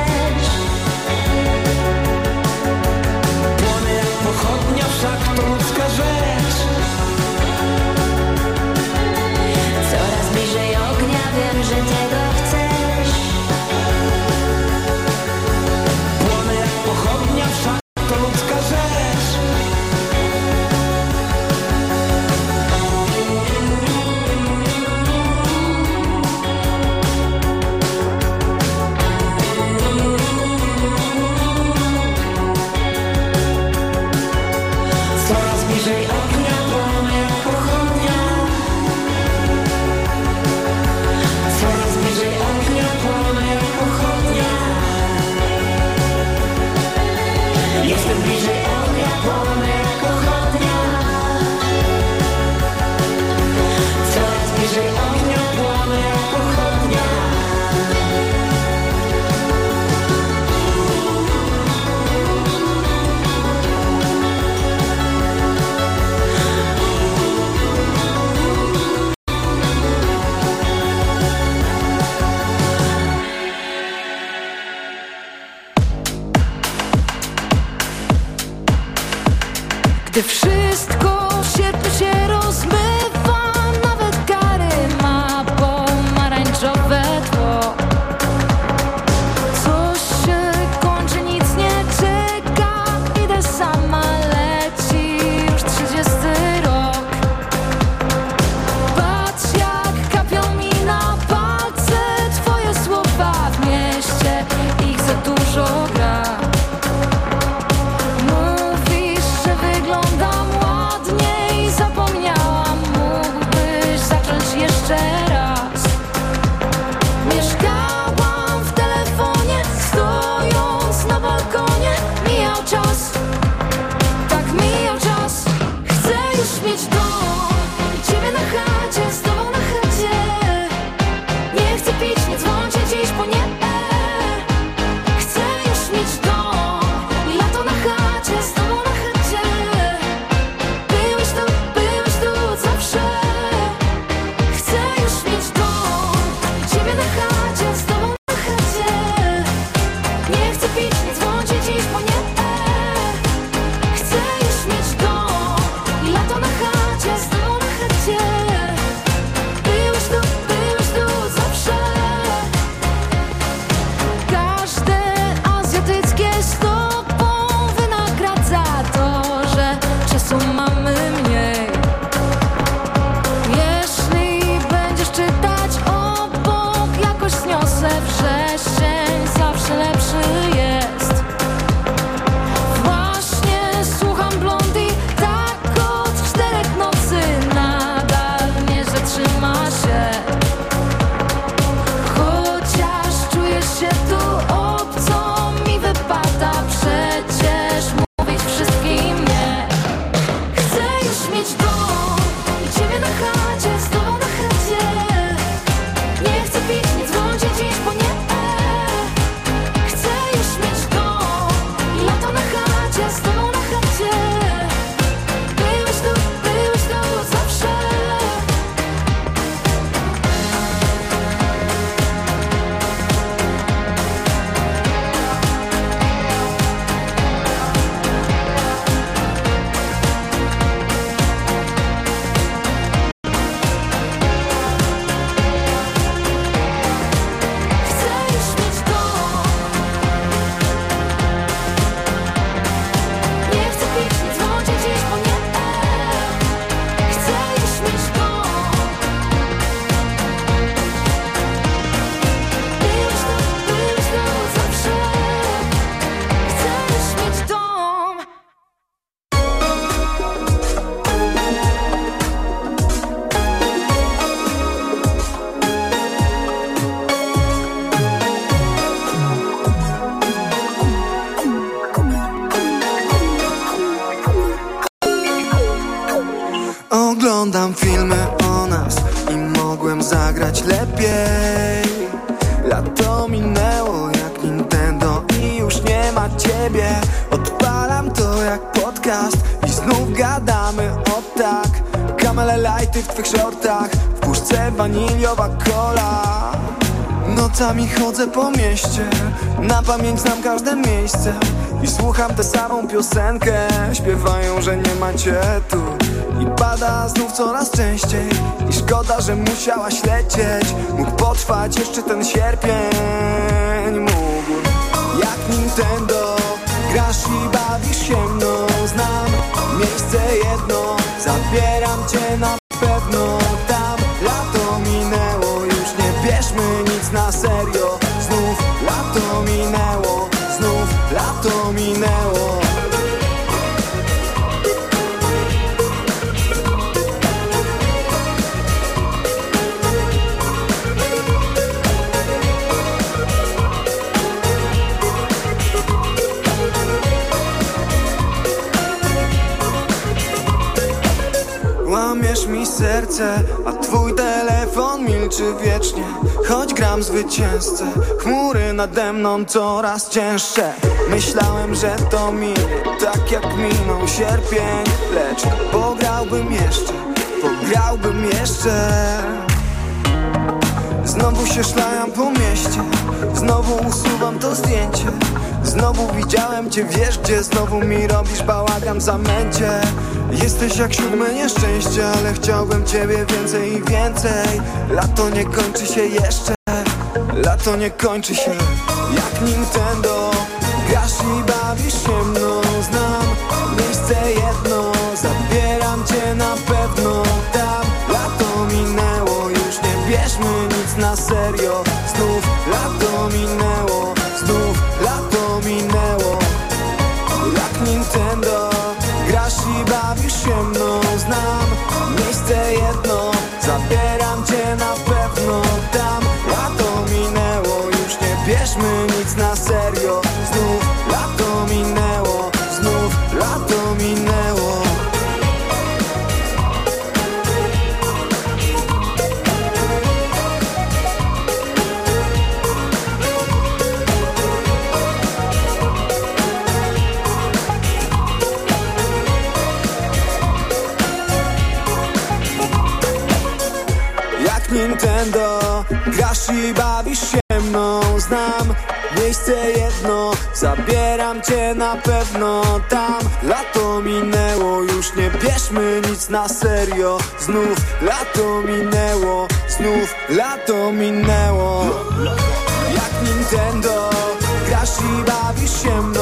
Speaker 28: w
Speaker 29: twych shortach, w puszce waniliowa cola Nocami chodzę po mieście Na pamięć znam każde miejsce I słucham tę samą piosenkę. Śpiewają, że nie macie tu I pada znów coraz częściej. I szkoda, że musiałaś lecieć Mógł potrwać jeszcze ten sierpień. Mógł Jak Nintendo Grasz i bawisz się mną. Znam miejsce jedno Zabieram cię na mi serce, a twój telefon milczy wiecznie. Choć gram zwycięzcę, chmury nade mną coraz cięższe. Myślałem, że to minie, tak jak minął sierpień Lecz pograłbym jeszcze, pograłbym jeszcze. Znowu się szlajam po mieście Znowu usuwam to zdjęcie Znowu widziałem cię, wiesz gdzie Znowu mi robisz bałagan w zamęcie. Jesteś jak siódme nieszczęście Ale chciałbym ciebie więcej i więcej. Lato nie kończy się jeszcze Lato nie kończy się. Jak Nintendo Grasz i bawisz się mną. Znam miejsce cię na pewno tam. Lato minęło Już nie bierzmy nic na serio. Znów lato minęło Znów lato minęło. Jak Nintendo Grasz i bawisz się mną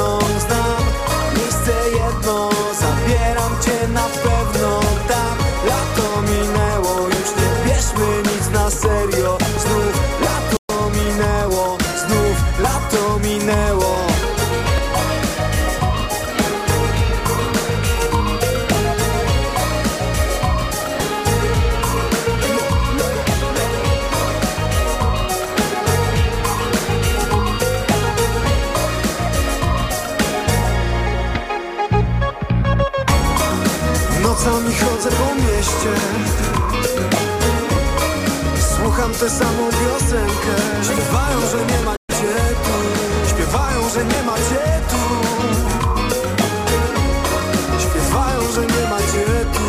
Speaker 29: tę samą piosenkę. Śpiewają, że nie ma cię tu Śpiewają, że nie ma cię tu Śpiewają, że nie ma cię tu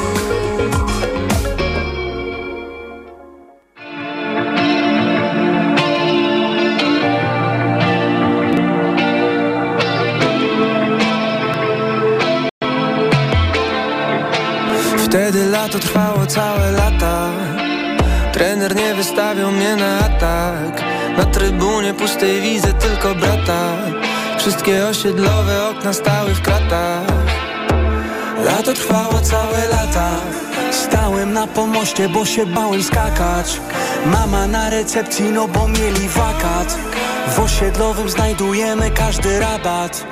Speaker 26: Wtedy lato trwało Wystawiał mnie na atak. Na trybunie pustej widzę tylko brata. Wszystkie osiedlowe okna stały w kratach.
Speaker 25: Lato trwało całe lata. Stałem na pomoście, bo się bałem skakać. Mama na recepcji, no bo mieli wakat. W osiedlowym znajdujemy każdy rabat.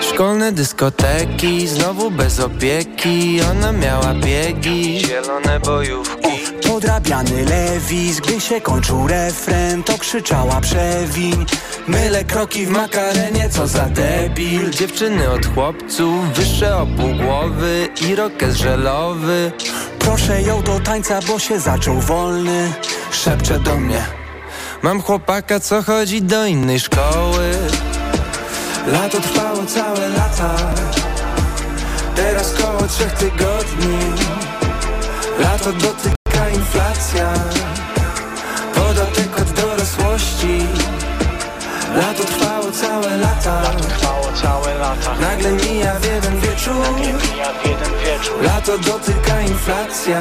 Speaker 26: Szkolne dyskoteki, znowu bez opieki. Ona miała biegi, zielone bojówki
Speaker 25: Podrabiany lewis, gdy się kończył refren To krzyczała przewiń Mylę kroki w makarenie, co za debil.
Speaker 26: Dziewczyny od chłopców, wyższe o pół głowy I rokes żelowy.
Speaker 25: Proszę ją do tańca, bo się zaczął wolny.
Speaker 26: Szepcze do mnie
Speaker 30: Mam chłopaka, co chodzi do innej szkoły? Lato trwało całe lata Teraz koło trzech tygodni. Lato dotyka inflacja. Podatek od dorosłości. Lato trwało całe lata. Nagle mija w jeden wieczór. Lato dotyka inflacja.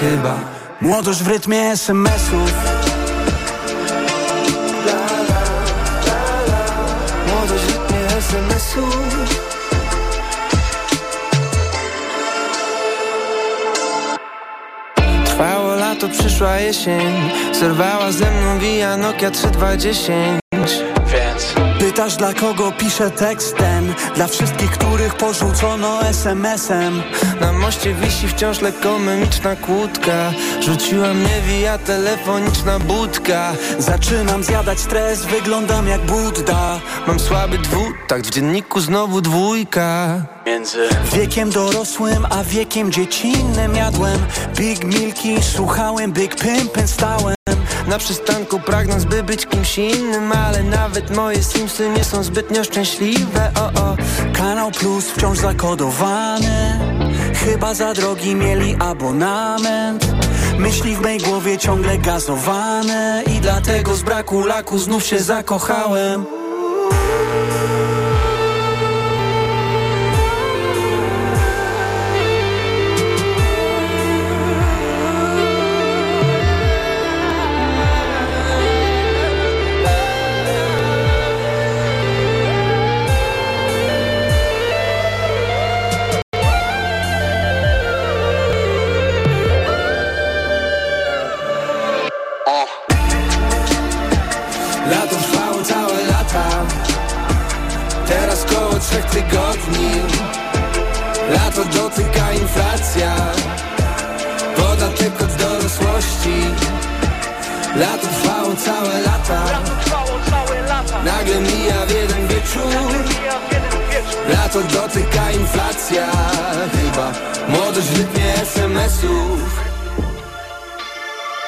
Speaker 30: Chyba
Speaker 26: Młodość w rytmie SMS-ów
Speaker 30: Młodość w rytmie SMS-ów Lato, przyszła jesień. Zerwała ze mną via Nokia 3210 Więc
Speaker 26: Pytasz dla kogo piszę tekst ten? Dla wszystkich, których porzucono SMS-em
Speaker 30: Na moście wisi wciąż lekko memiczna kłódka. Rzuciła mnie via telefoniczna budka.
Speaker 26: Zaczynam zjadać stres, wyglądam jak Budda.
Speaker 30: Mam słaby dwutakt, w dzienniku znowu dwójka.
Speaker 26: Między wiekiem dorosłym a wiekiem dziecinnym jadłem. Big Milki, słuchałem Big Pimpin' stałem
Speaker 30: Na przystanku pragnąc by być kimś innym Ale nawet moje Simsy nie są zbytnio szczęśliwe O, o.
Speaker 26: Kanał Plus wciąż zakodowany. Chyba za drogi mieli abonament. Myśli w mej głowie ciągle gazowane I dlatego z braku laku znów się zakochałem
Speaker 30: całe lata. Nagle mija w jeden wieczór. Lato dotyka inflacja. Chyba młodość w rytmie SMS-ów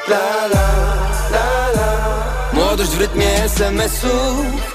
Speaker 30: La la la la. Młodość w rytmie SMS-ów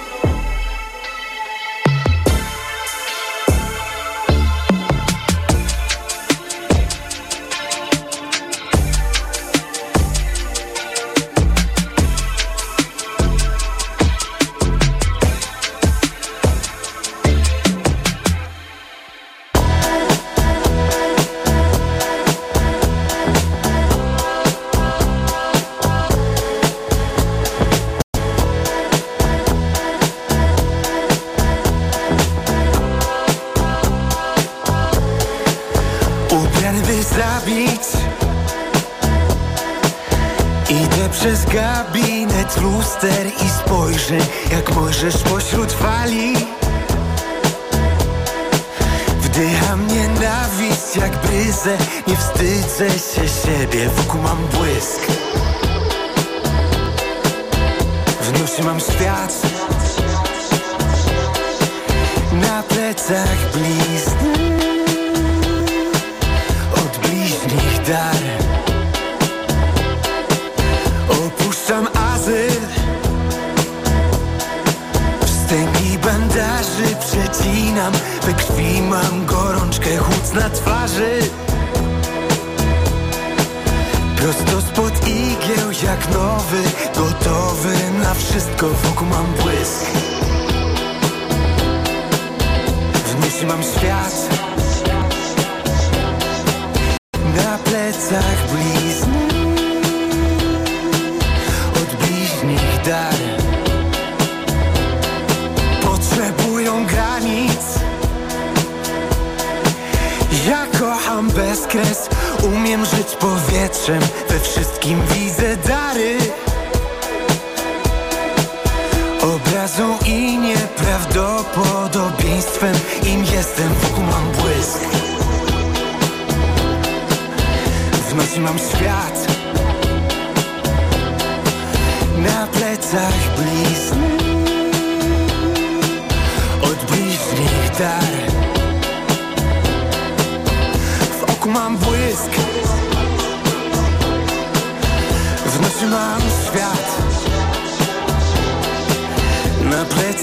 Speaker 26: wstydzę się siebie, wokół mam błysk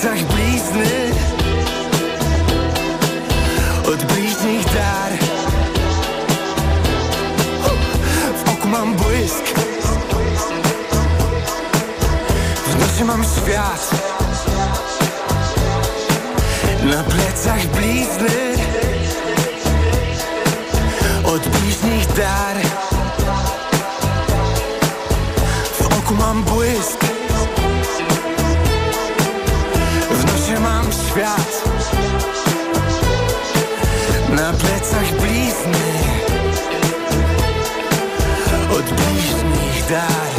Speaker 26: plecach blizny. Od bliźnich dar. W oku mam błysk. W nocy mam świat. Na plecach blizny. Od bliźnich dar. W oku mam błysk bliźnich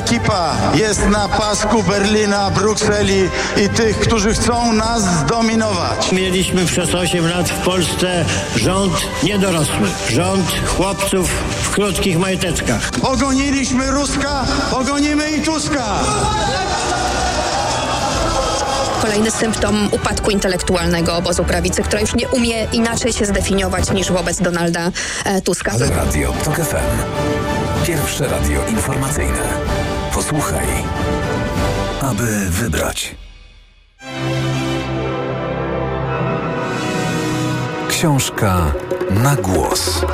Speaker 31: ekipa jest na pasku Berlina, Brukseli i tych, którzy chcą nas zdominować.
Speaker 32: Mieliśmy przez 8 lat w Polsce rząd niedorosły, rząd chłopców w krótkich majteczkach.
Speaker 31: Pogoniliśmy Ruska, pogonimy i Tuska.
Speaker 33: Kolejny symptom upadku intelektualnego obozu prawicy, która już nie umie inaczej się zdefiniować niż wobec Donalda e, Tuska.
Speaker 2: Ale Radio TOK FM. Pierwsze radio informacyjne. Posłuchaj, aby wybrać. Książka na głos.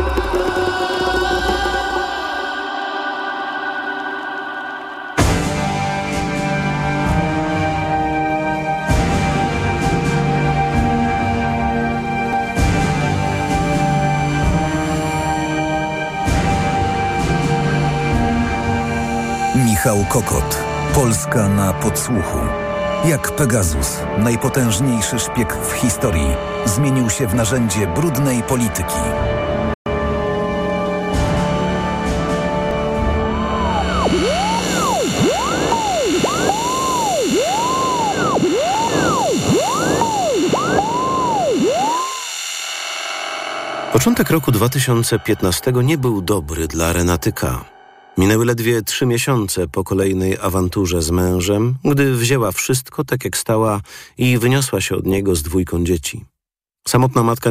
Speaker 2: Michał Kokot. Polska na podsłuchu. Jak Pegasus, najpotężniejszy szpieg w historii, zmienił się w narzędzie brudnej polityki.
Speaker 34: Początek roku 2015 nie był dobry dla Renaty K. Minęły ledwie trzy miesiące po kolejnej awanturze z mężem, gdy wzięła wszystko tak jak stała i wyniosła się od niego z dwójką dzieci. Samotna matka